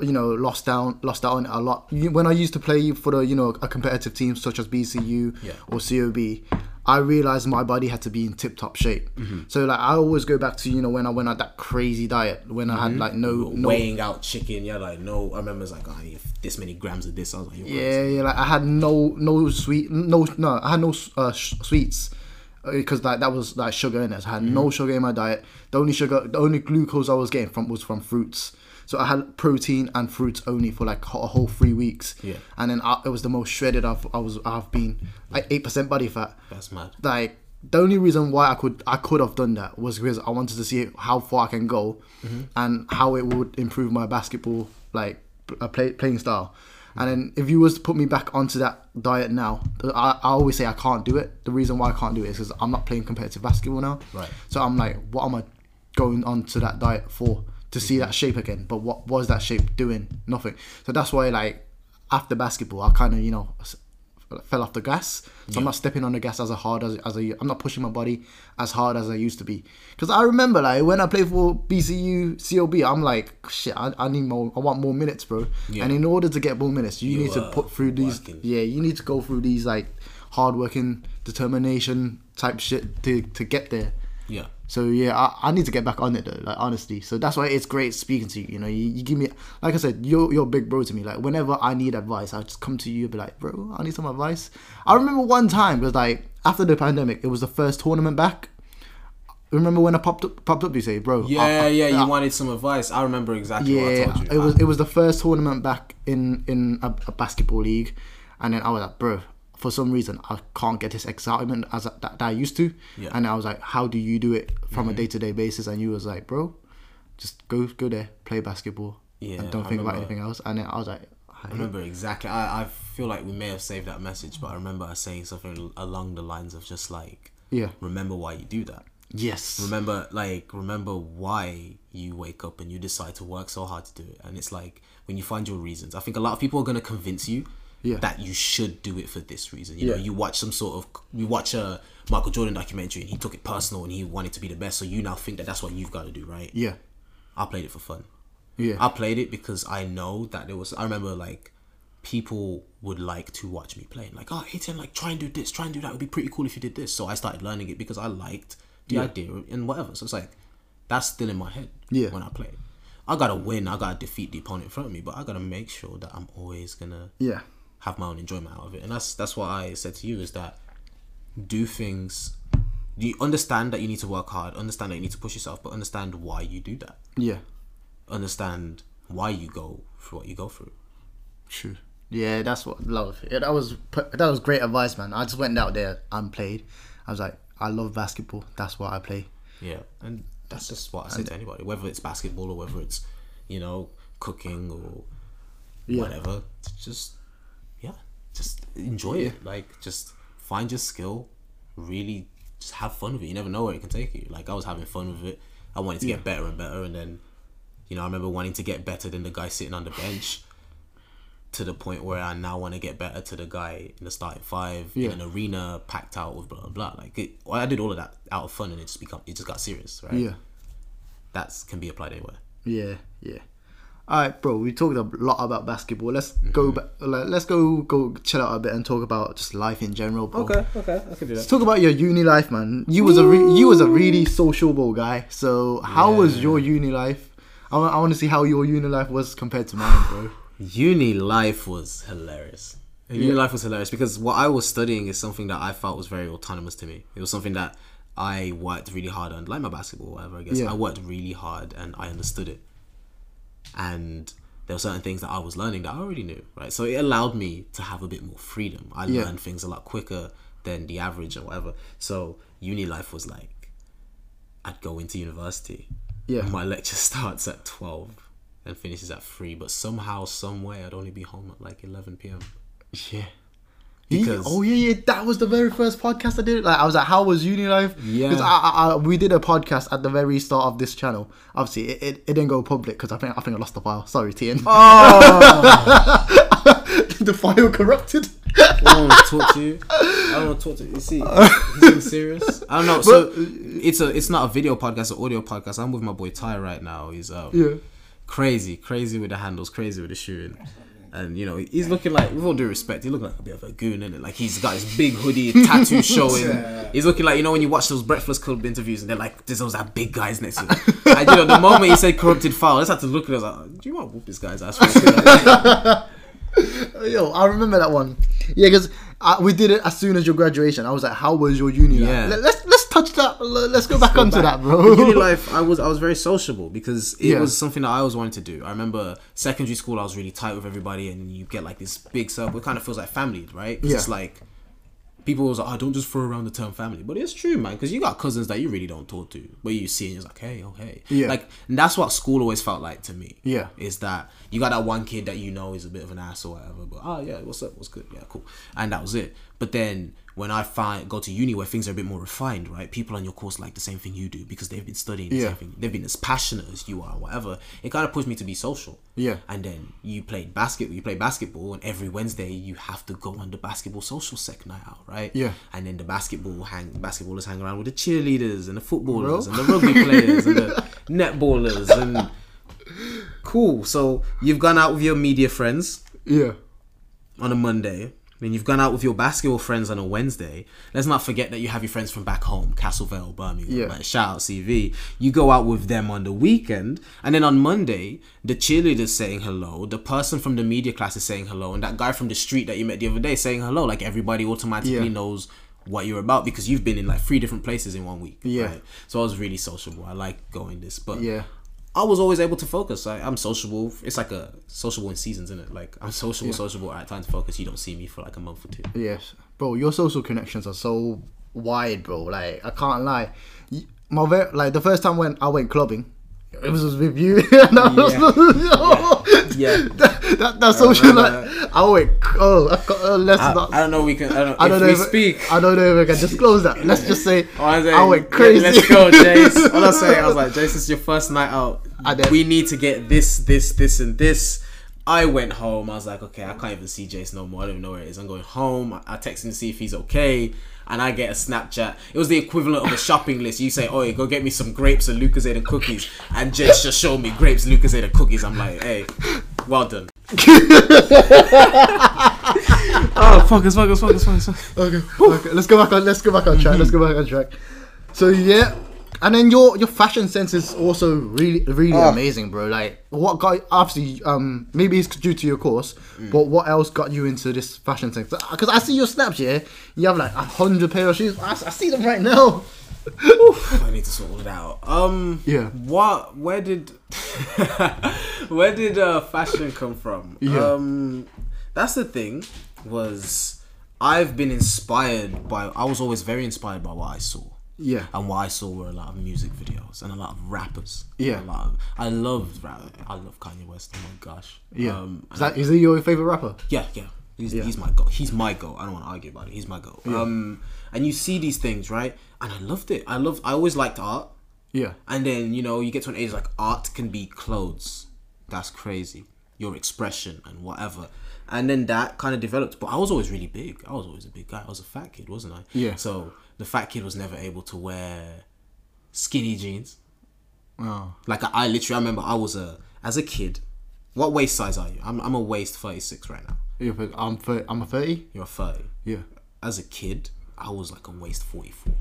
you know, lost down, lost out on it a lot. When I used to play for the, you know, a competitive team such as BCU Yeah. or CLB, I realized my body had to be in tip top shape. Mm-hmm. So like, I always go back to you know when I went on that crazy diet when I had like no, no Weighing out chicken, yeah, like no. I remember it's like, oh, I need this many grams of this. I was like, Yeah, yeah, like I had no no sweet no no I had no uh, sh- sweets because like that was like sugar in it. So I had Mm-hmm. no sugar in my diet. The only sugar, the only glucose I was getting from was from fruits. So I had protein and fruits only for like a whole three weeks. Yeah. and then I, it was the most shredded I've I was I've been like eight percent body fat. That's mad. Like the only reason why I could I could have done that was because I wanted to see how far I can go Mm-hmm. and how it would improve my basketball like uh, play, playing style. And then if you was to put me back onto that diet now, I, I always say I can't do it. The reason why I can't do it is because I'm not playing competitive basketball now. Right. So I'm like, what am I going onto that diet for? To see that shape again. But what was that shape doing? Nothing. So that's why like after basketball, I kind of you know fell off the gas. So I'm not stepping on the gas as hard as as I, I'm not pushing my body as hard as I used to be. Because I remember like when I played for BCU CLB, I'm like shit. I, I need more. I want more minutes, bro. Yeah. And in order to get more minutes, you, need to put through these. working. Yeah, you need to go through these like hard working, determination type shit to to get there. Yeah. So yeah, I, I need to get back on it though, like honestly. So that's why it's great speaking to you. You know, you, you give me, like I said, you're you're a big bro to me. Like whenever I need advice, I just come to you and be like, bro, I need some advice. I remember one time it was like after the pandemic, it was the first tournament back. Remember when I popped up, popped up? You say, bro, Yeah, I- I- yeah. You I- wanted some advice. I remember exactly what I yeah, told you. it was it was the first tournament back in in a, a basketball league, and then I was like, bro, for some reason I can't get this excitement as I, that, that I used to, Yeah. Mm-hmm. and I was like, how do you do it from a day to day basis? And you was like, bro, just go go there, play basketball, Yeah, and don't I think about anything else. And then I was like, I remember exactly. I, I feel like we may have saved that message, but I remember us saying something along the lines of just like, yeah, remember why you do that. yes, Remember, like, remember why you wake up and you decide to work so hard to do it. And it's like when you find your reasons. I think a lot of people are gonna convince you Yeah. that you should do it for this reason. You know, you watch some sort of you watch a Michael Jordan documentary and he took it personal and he wanted to be the best. So you now think that that's what you've got to do, right? yeah, I played it for fun. yeah, I played it because I know that there was. I remember like people would like to watch me play. Like, oh, Ethan, like try and do this, try and do that. It would be pretty cool if you did this. So I started learning it because I liked the idea and whatever. So it's like that's still in my head. Yeah. When I play, I gotta win. I gotta defeat the opponent in front of me, but I gotta make sure that I'm always gonna yeah, have my own enjoyment out of it. And that's that's what I said to you is that do things. You understand that you need to work hard. Understand that you need to push yourself, but understand why you do that yeah. understand why you go through what you go through. True. Yeah, that's what love. Yeah, that was that was great advice, man. I just went out there and played. I was like, I love basketball. That's what I play. Yeah, and that's just what I say to anybody, whether it's basketball or whether it's, you know, cooking or Yeah. whatever. Just just enjoy it. Like just find your skill, really just have fun with it. You never know where it can take you. Like I was having fun with it. I wanted to get better and better, and then, you know, I remember wanting to get better than the guy sitting on the bench. To the point where I now want to get better to the guy in the starting five Yeah. in an arena packed out with blah blah blah. Like it, I did all of that out of fun, and it just become it just got serious, right? Yeah. That can be applied anywhere. Yeah, yeah. All right, bro. We talked a lot about basketball. Let's go mhm. back. Like, let's go go chill out a bit and talk about just life in general, bro. okay, I can do Let's talk about your uni life, man. You was a re- you was a really sociable guy. So how was your uni life? I want, I want to see how your uni life was compared to mine, bro. Uni life was hilarious. Uni life was hilarious because what I was studying is something that I felt was very autonomous to me. It was something that I worked really hard on, like my basketball, whatever. I guess Yeah. I worked really hard and I understood it. And there were certain things that I was learning that I already knew, right? So it allowed me to have a bit more freedom. I Yeah. learned things a lot quicker than the average or whatever. So uni life was like, I'd go into university. Yeah. My lecture starts at twelve and finishes at three, but somehow, some way, I'd only be home at like eleven p.m. Yeah. Because- oh yeah, yeah, that was the very first podcast I did. Like I was like, "How was uni life?" Yeah. because I, I, I, we did a podcast at the very start of this channel. Obviously, it, it, it didn't go public because I think I think I lost the file. Sorry, Tien. the file corrupted. I don't want to talk to you. I don't want to talk to you. You see, he's being serious. I don't know. So it's a it's not a video podcast, an audio podcast. I'm with my boy Ty right now. He's um yeah. crazy, crazy with the handles, crazy with the shooting. And you know, he's looking like with all due respect, he looking like a bit of a goon, is it? Like he's got his big hoodie, tattoo showing. He's looking like you know when you watch those Breakfast Club interviews and they're like, there's those that big guys next to him. and you know, the moment he said corrupted file, I just had to look at it. I was like, do you want to whoop this guy's ass? for this?" Yo, I remember that one. Yeah, because we did it as soon as your graduation. I was like, "How was your uni life?" Yeah. Let, let's let's touch that. let- Let's go back go onto back. that, bro. uni life, I was I was very sociable because it Yeah. was something that I always wanted to do. I remember secondary school, I was really tight with everybody, and you get like this big circle. It kind of feels like family, right? Yeah. It's like people was like, "Oh, don't just throw around the term family," but it's true, man, because you got cousins that you really don't talk to, but you see and you're like, "Hey, oh hey," Yeah. Like and that's what school always felt like to me. Yeah. is that you got that one kid that you know is a bit of an ass or whatever, but oh yeah, what's up, what's good, yeah, cool, and that was it. But then when I find go to uni where things are a bit more refined, right? People on your course like the same thing you do because they've been studying the Yeah. same thing. They've been as passionate as you are, whatever. It kind of pushed me to be social. Yeah. And then you played basketball. You play basketball, and every Wednesday you have to go on the basketball social sec night out, right? Yeah. And then the basketball hang basketballers hang around with the cheerleaders and the footballers Bro. and the rugby players and the netballers and cool. So you've gone out with your media friends yeah, on a Monday. Then you've gone out with your basketball friends on a Wednesday. Let's not forget that you have your friends from back home, Castlevale, Birmingham. Yeah. Like, shout out CV. You go out with them on the weekend, and then on Monday, the cheerleader's saying hello, the person from the media class is saying hello, and that guy from the street that you met the other day saying hello. Like everybody automatically Yeah. knows what you're about because you've been in like three different places in one week. Yeah. Right? So I was really sociable. I like going this, but yeah, I was always able to focus. I, I'm sociable. It's like a sociable in seasons, isn't it? Like I'm sociable, sociable. All right, time to focus. You don't see me for like a month or two. yes, bro. Your social connections are so wide, bro. Like I can't lie. My like the first time when I went clubbing, it was with you. and I was, Yeah. that, that, that social remember like I went. Oh, I got, uh, let's I, not. I don't know. We can. I don't, I don't if know we if speak. I don't know if I can disclose that. Let's just say I, was I went yeah, crazy. let's go, Jace. All I say, I was like, Jace, is your first night out. I did. We need to get this, this, this, and this. I went home. I was like, okay, I can't even see Jace no more. I don't even know where it is. I'm going home. I, I text him to see if he's okay. And I get a Snapchat. It was the equivalent of a shopping list. You say, oh, go get me some grapes and Lucozade and cookies. And Jace just showed me grapes, Lucozade, and cookies. I'm like, hey, well done. oh, focus, focus, focus, focus. focus. Okay, okay. Let's go back on. Let's go back on track. Let's go back on track. So yeah, and then your your fashion sense is also really really Ah. amazing, bro. Like what got obviously um maybe it's due to your course, Mm. but what else got you into this fashion sense? Because I see your snaps, yeah, you have like a hundred pair of shoes. I, I see them right now. I need to sort it out. Um, Yeah. What? Where did? where did uh, fashion come from? Yeah. Um, that's the thing. Was I've been inspired by. I was always very inspired by what I saw. Yeah. And what I saw were a lot of music videos and a lot of rappers. Yeah. A lot of, I loved rap. I love Kanye West. Oh my gosh. Yeah. Um, is that is he your favorite rapper? yeah, yeah. He's, Yeah. he's my goal. He's my goal. I don't want to argue about it. He's my goal. Um, and you see these things, right? And I loved it. I loved. I always liked art. Yeah. And then you know you get to an age like art can be clothes. That's crazy. Your expression and whatever. And then that kind of developed. But I was always really big. I was always a big guy. I was a fat kid, wasn't I? Yeah. So the fat kid was never able to wear skinny jeans. Oh. Like I, I literally, I remember I was a as a kid. What waist size are you? I'm I'm a waist 36 right now. But I'm thir- I'm a thirty. You're a 30. Yeah. As a kid, I was like a waist 44.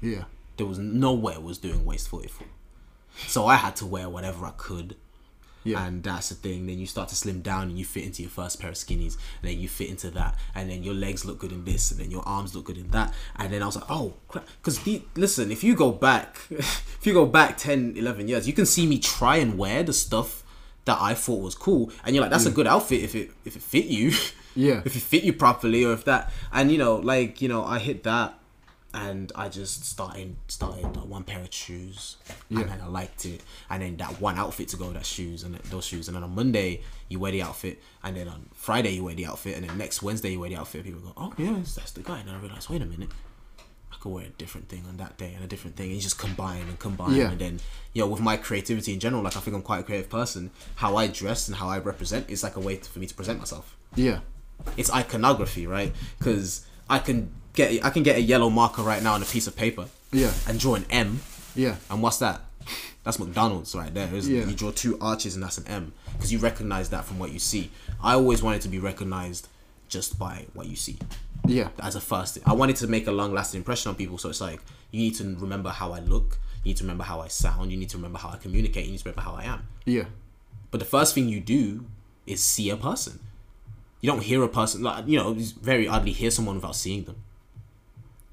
Yeah. There was nowhere was doing waist 44. So I had to wear whatever I could. Yeah. And that's the thing. Then you start to slim down and you fit into your first pair of skinnies. And then you fit into that. And then your legs look good in this. And then your arms look good in that. And then I was like, oh, crap. Because listen, if you go back, if you go back 10, 11 years, you can see me try and wear the stuff that I thought was cool, and you're like, that's a mm. good outfit if it if it fit you, Yeah. if it fit you properly, or if that, and you know, like you know, I hit that, and I just started started one pair of shoes, Yeah. and then I liked it, and then that one outfit to go with that shoes and those shoes, and then on Monday you wear the outfit, and then on Friday you wear the outfit, and then next Wednesday you wear the outfit. People go, oh yeah, that's the guy, and then I realize, wait a minute. I could wear a different thing on that day and a different thing, and you just combine and combine, Yeah. and then you know, with my creativity in general, like I think I'm quite a creative person. How I dress and how I represent is like a way for me to present myself. Yeah. It's iconography, right? Because I can get I can get a yellow marker right now on a piece of paper, Yeah. and draw an M, Yeah. and what's that? That's McDonald's right there, isn't Yeah. it? You draw two arches and that's an M because you recognize that from what you see. I always wanted to be recognized just by what you see Yeah. as a first. I wanted to make a long lasting impression on people, so it's like you need to remember how I look, you need to remember how I sound, you need to remember how I communicate, you need to remember how I am. Yeah. But the first thing you do is see a person. You don't hear a person like you know, it's very oddly hear someone without seeing them.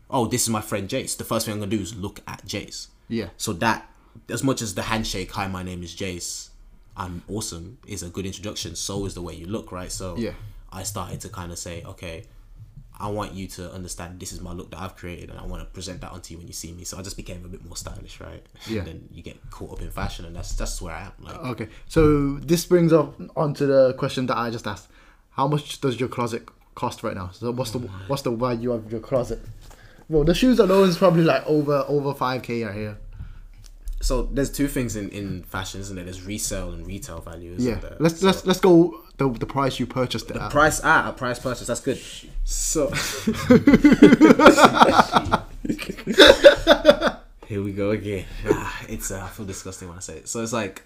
Oh, this is my friend Jace. The first thing I'm gonna do is look at Jace. Yeah. So that, as much as the handshake, "Hi, my name is Jace," I'm awesome, is a good introduction. So is the way you look, right? So Yeah. I started to kind of say, okay, I want you to understand this is my look that I've created, and I want to present that onto you when you see me. So I just became a bit more stylish, right? Yeah. And then you get caught up in fashion, and that's that's where I am. Like, Okay. So this brings up onto the question that I just asked. How much does your closet cost right now? So what's the oh what's the value of your closet? Well, the shoes alone is probably like over over five k right here. so there's two things in in fashion, isn't there? There's resale and retail value. Yeah. there? Let's So- let's let's go the the price you purchased it at. price at a price purchase that's good so here we go again ah, it's uh, i feel disgusting when i say it so it's like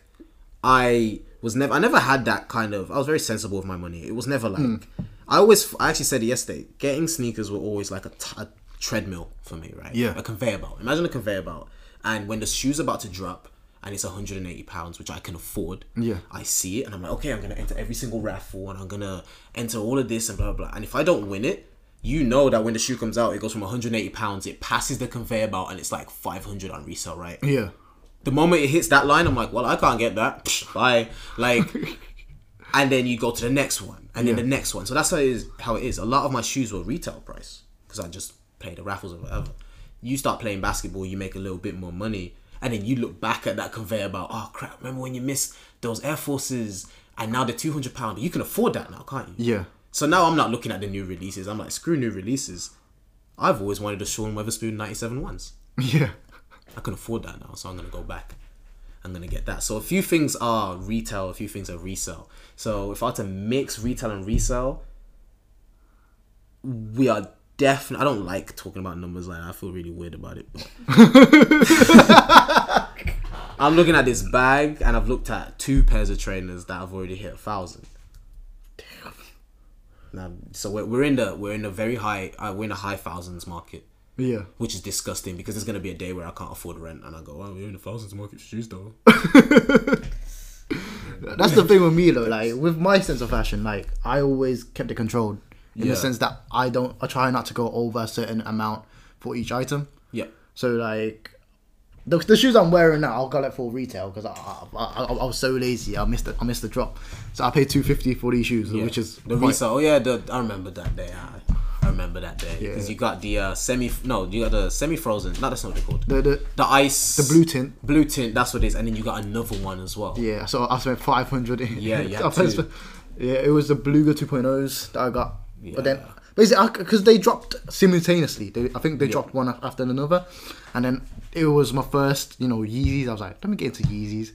i was never i never had that kind of i was very sensible with my money it was never like i always i actually said it yesterday getting sneakers were always like a, t- a treadmill for me right Yeah. a conveyor belt imagine a conveyor belt and when the shoe's about to drop and it's 180 pounds which i can afford Yeah. I see it and I'm like, okay, I'm gonna enter every single raffle and I'm gonna enter all of this and blah blah blah. And if I don't win it, you know that when the shoe comes out, it goes from 180 pounds, it passes the conveyor belt and it's like 500 on resale, right? Yeah. The moment it hits that line, I'm like, well, I can't get that. Bye. Like, and then you go to the next one and then the next one. So that's how it is. How it is. A lot of my shoes were retail price because I just play the raffles or whatever. You start playing basketball, you make a little bit more money, and then you look back at that conveyor belt. Oh crap! Remember when you missed those Air Forces, and now they're two hundred pound. You can afford that now, can't you? Yeah. So now I'm not looking at the new releases. I'm like, screw new releases. I've always wanted a Sean Wotherspoon 97 ones. Yeah. I can afford that now, so I'm gonna go back. I'm gonna get that. So a few things are retail, a few things are resale. So if I were to mix retail and resale, we are definitely. I don't like talking about numbers like that. I feel really weird about it. But I'm looking at this bag, and I've looked at two pairs of trainers that have already hit a thousand. Now, so we're, we're in the we're in a very high uh, we're in a high thousands market Yeah. which is disgusting because there's gonna be a day where I can't afford rent and I go, oh, we're in the thousands market shoes though. That's the thing with me though. Like with my sense of fashion, like I always kept it controlled in Yeah. the sense that I don't. I try not to go over a certain amount for each item. yeah, So like. The, the shoes I'm wearing now, I'll go like for retail because I, I, I, I was so lazy. I missed the, I missed the drop, so I paid two fifty for these shoes, yeah. which is the quite- resale. Oh yeah, the, I remember that day. I, I remember that day because Yeah. you got the uh, semi. No, you got the semi frozen. No, that's not what they're called. the, the The ice. the blue tint. Blue tint. That's what it is. And then you got another one as well. Yeah, so I spent five hundred. Yeah, you had I spent- to. Yeah, it was the Beluga 2.0s that I got. But then basically, because uh, they dropped simultaneously. They, I think they dropped one after another, and then it was my first, you know, Yeezys. I was like, let me get into Yeezys,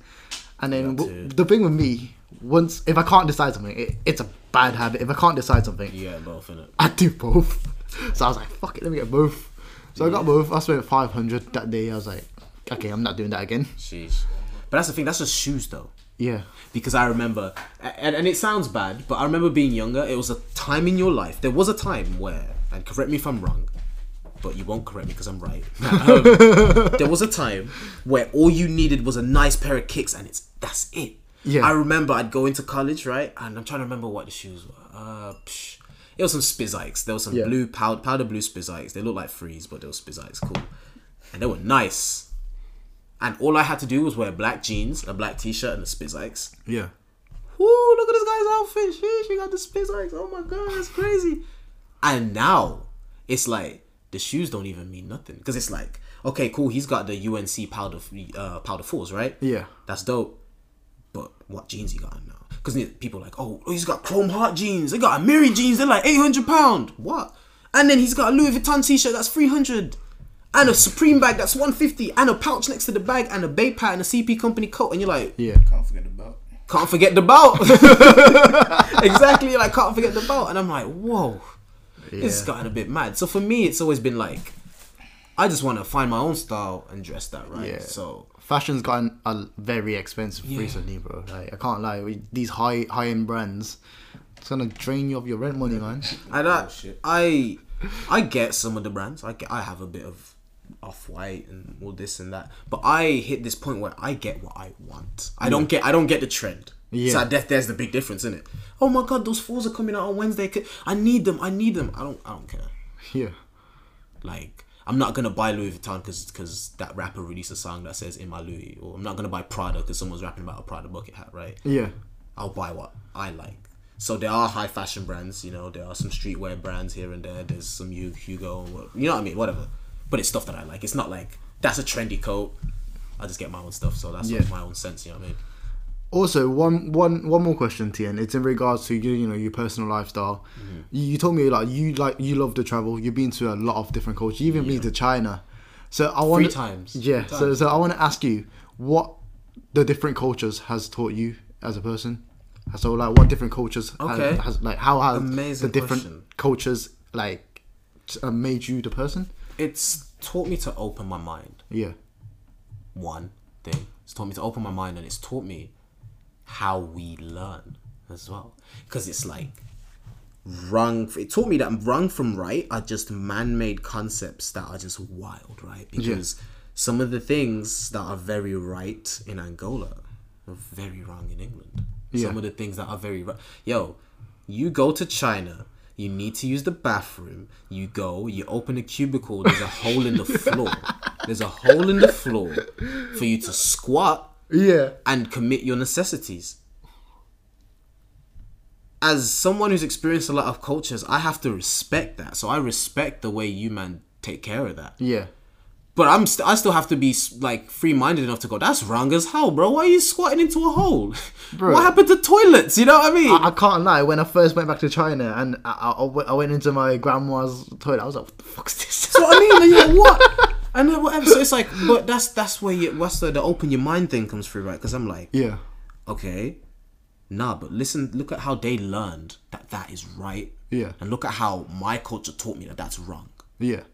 and then w- the thing with me, once if I can't decide something, it, it's a bad habit. If I can't decide something, You got both in it. I do both. So I was like, fuck it, let me get both. So I got both. I spent five hundred that day. I was like, okay, I'm not doing that again. Sheesh. But that's the thing. That's just shoes though. Yeah, because I remember, and, and it sounds bad, but I remember being younger. It was a time in your life. There was a time where, and correct me if I'm wrong, but you won't correct me because I'm right. Um, there was a time where all you needed was a nice pair of kicks, and it's that's it. Yeah. I remember I'd go into college, right, and I'm trying to remember what the shoes were. Uh, psh, it was some Spizikes. There was some Yeah. blue powder, powder blue Spizikes. They looked like freeze, but they were Spizikes, cool, and they were nice. And all I had to do was wear black jeans, a black t-shirt, and the Spizikes yeah, whoo, look at this guy's outfit. Sheesh, she got the Spizikes. Oh my god, that's crazy. And now it's like the shoes don't even mean nothing because it's like, okay, cool. He's got the UNC powder uh, powder fours, right? Yeah. that's dope. But what jeans he got on now? Because people are like, oh, he's got chrome heart jeans. They got Amiri jeans. They're like eight hundred pound. What? And then he's got a Louis Vuitton t-shirt that's three hundred. And a Supreme bag that's 150 and a pouch next to the bag and a Bape hat and a CP company coat and you're like Yeah. Can't forget the belt. can't forget the belt. exactly, like can't forget the belt. And I'm like, whoa, this is gotten a bit mad. So for me, it's always been like, I just want to find my own style and dress that right. Yeah. So Fashion's gotten uh, very expensive Yeah. recently, bro. Like I can't lie, with these high high end brands, it's gonna drain you of your rent money, man. and I, Bullshit. I, I get some of the brands. I get, I have a bit of off white and all this and that. But I hit this point where I get what I want. I don't get, I don't get the trend. Yeah. So that, there's the big difference in it. Oh my god, those fours are coming out on Wednesday. I need them. I need them. I don't. I don't care. Yeah. Like, I'm not gonna buy Louis Vuitton because because that rapper released a song that says "In My Louis," or I'm not gonna buy Prada because someone's rapping about a Prada bucket hat, right? Yeah. I'll buy what I like. So there are high fashion brands, you know. There are some streetwear brands here and there. There's some Hugo, you know what I mean, whatever. But it's stuff that I like. It's not like that's a trendy coat. I just get my own stuff, so that's Yeah. my own sense. You know what I mean? Also, one one one more question, Tien. It's in regards to you, you know, your personal lifestyle. Mm-hmm. You, you told me like you like you love to travel. You've been to a lot of different cultures. You even been to China. So I want times. Yeah. Three So times. so I want to ask you what the different cultures has taught you as a person. So like what different cultures Okay. has, like how has Amazing the different question. cultures like made you the person? It's taught me to open my mind. Yeah. one thing. It's taught me to open my mind and it's taught me how we learn as well. Because it's like wrong. It taught me that wrong from right are just man made concepts that are just wild, right? Because some of the things that are very right in Angola are very wrong in England. Yeah. Some of the things that are very right. Yo, you go to China. You need to use the bathroom. You go, you open a cubicle, there's a hole in the floor. There's a hole in the floor for you to squat Yeah. and commit your necessities. As someone who's experienced a lot of cultures, I have to respect that. So I respect the way you man take care of that. Yeah. But I'm st- I still have to be like free minded enough to go. That's wrong as hell, bro. Why are you squatting into a hole? Bro. What happened to toilets? You know what I mean? I, I can't lie. When I first went back to China and I, I, I went- into my grandma's toilet, I was like, "What the fuck's this?" So I mean, like, what? And then whatever. So it's like, but that's that's where you what's the, the open your mind thing comes through, right? Because I'm like, yeah. okay, nah, but listen, look at how they learned that that is right. Yeah. And look at how my culture taught me that that's wrong. Yeah.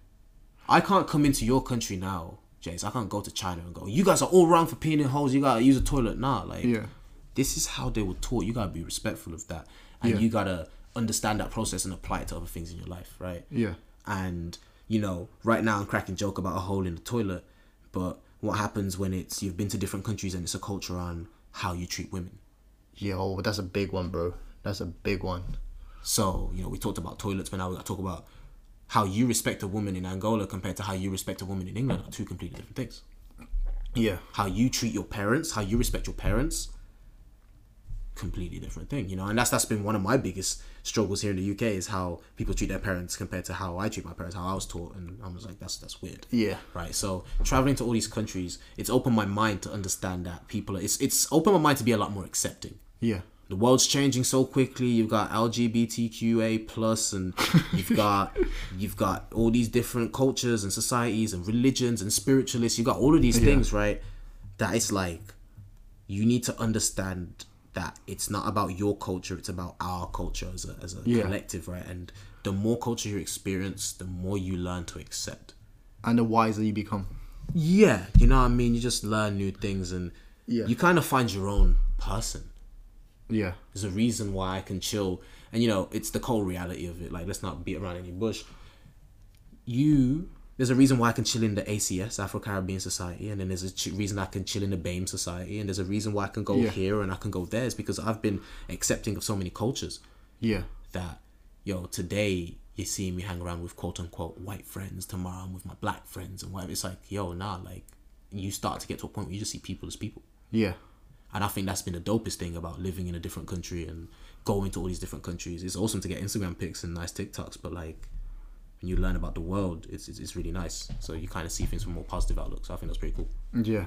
I can't come into your country now, James. I can't go to China and go, you guys are all wrong for peeing in holes. You gotta use a toilet. Nah, like, Yeah. this is how they were taught. You gotta be respectful of that, and Yeah. you gotta understand that process and apply it to other things in your life, right? Yeah. And you know, right now I'm cracking joke about a hole in the toilet, but what happens when it's you've been to different countries and it's a culture on how you treat women? Yo, that's a big one, bro. That's a big one. So, you know, we talked about toilets, but now we got to talk about how you respect a woman in Angola compared to how you respect a woman in England are two completely different things. Yeah. How you treat your parents, how you respect your parents, completely different thing, you know. And that's that's been one of my biggest struggles here in the UK is how people treat their parents compared to how I treat my parents, how I was taught, and I was like, that's that's weird. Yeah. Right. So traveling to all these countries, it's opened my mind to understand that people. Are, it's it's opened my mind to be a lot more accepting Yeah. The world's changing so quickly. You've got LGBTQA plus, and you've got you've got all these different cultures and societies and religions and spiritualists. You've got all of these things, right? That it's like you need to understand that it's not about your culture; it's about our culture as a as a Yeah. collective, right? And the more culture you experience, the more you learn to accept. And the wiser you become. Yeah, you know what I mean. You just learn new things, and Yeah. you kind of find your own person. Yeah. There's a reason why I can chill, and you know, it's the cold reality of it. Like, let's not beat around any bush. You, there's a reason why I can chill in the ACS, Afro Caribbean Society, and then there's a ch- reason I can chill in the BAME Society, and there's a reason why I can go Yeah. here and I can go there. Is because I've been accepting of so many cultures Yeah. that, yo, today you see me hang around with quote unquote white friends, tomorrow I'm with my black friends and whatever. It's like, yo, nah, like, you start to get to a point where you just see people as people. Yeah. And I think that's been the dopest thing about living in a different country and going to all these different countries. It's awesome to get Instagram pics and nice TikToks, but like when you learn about the world, it's it's, it's really nice. So you kind of see things from a more positive outlook. So I think that's pretty cool. Yeah.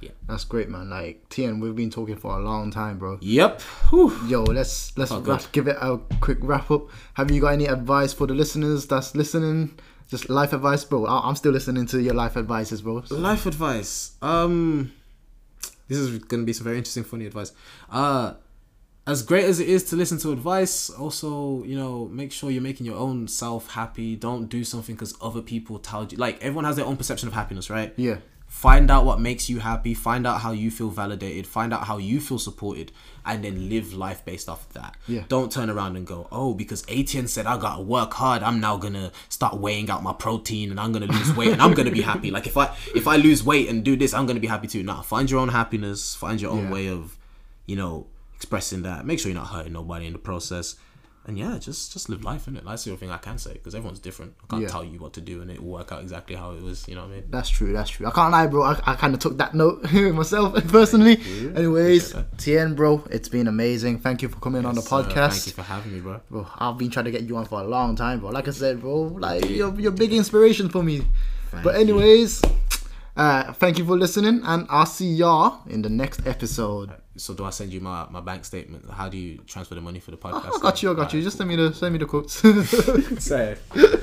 Yeah. That's great, man. Like Tien, we've been talking for a long time, bro. Yep. Whew. Yo, let's let's Oh, wrap, give it a quick wrap up. Have you got any advice for the listeners that's listening? Just life advice, bro. I- I'm still listening to your life advices, bro. Life advice. Um, this is gonna be some very interesting, funny advice. Uh, as great as it is to listen to advice, also you know make sure you're making your own self happy. Don't do something because other people told you. Like everyone has their own perception of happiness, right? Yeah. Find out what makes you happy. Find out how you feel validated. Find out how you feel supported, and then live life based off of that. Yeah. Don't turn around and go, oh, because ATN said I gotta work hard. I'm now gonna start weighing out my protein, and I'm gonna lose weight, and I'm gonna be happy. Like if I if I lose weight and do this, I'm gonna be happy too. Nah, find your own happiness. Find your own Yeah. way of, you know, expressing that. Make sure you're not hurting nobody in the process. And yeah, just just live life in it. That's the only thing I can say because everyone's different. I can't Yeah. tell you what to do, and it will work out exactly how it was. You know what I mean? That's true. That's true. I can't lie, bro. I, I kind of took that note myself personally. Anyways, Tien, bro, it's been amazing. Thank you for coming on the So, thank you for having me, bro. Bro, I've been trying to get you on for a long time, bro. Like I said, bro, like you're, you're big inspiration for me. but you. Uh, thank you for listening, and I'll see y'all in the next episode. So do I send you my, my bank statement? How do you transfer the money for the podcast? I got you. I got you. Just send me the send me the quotes. Say.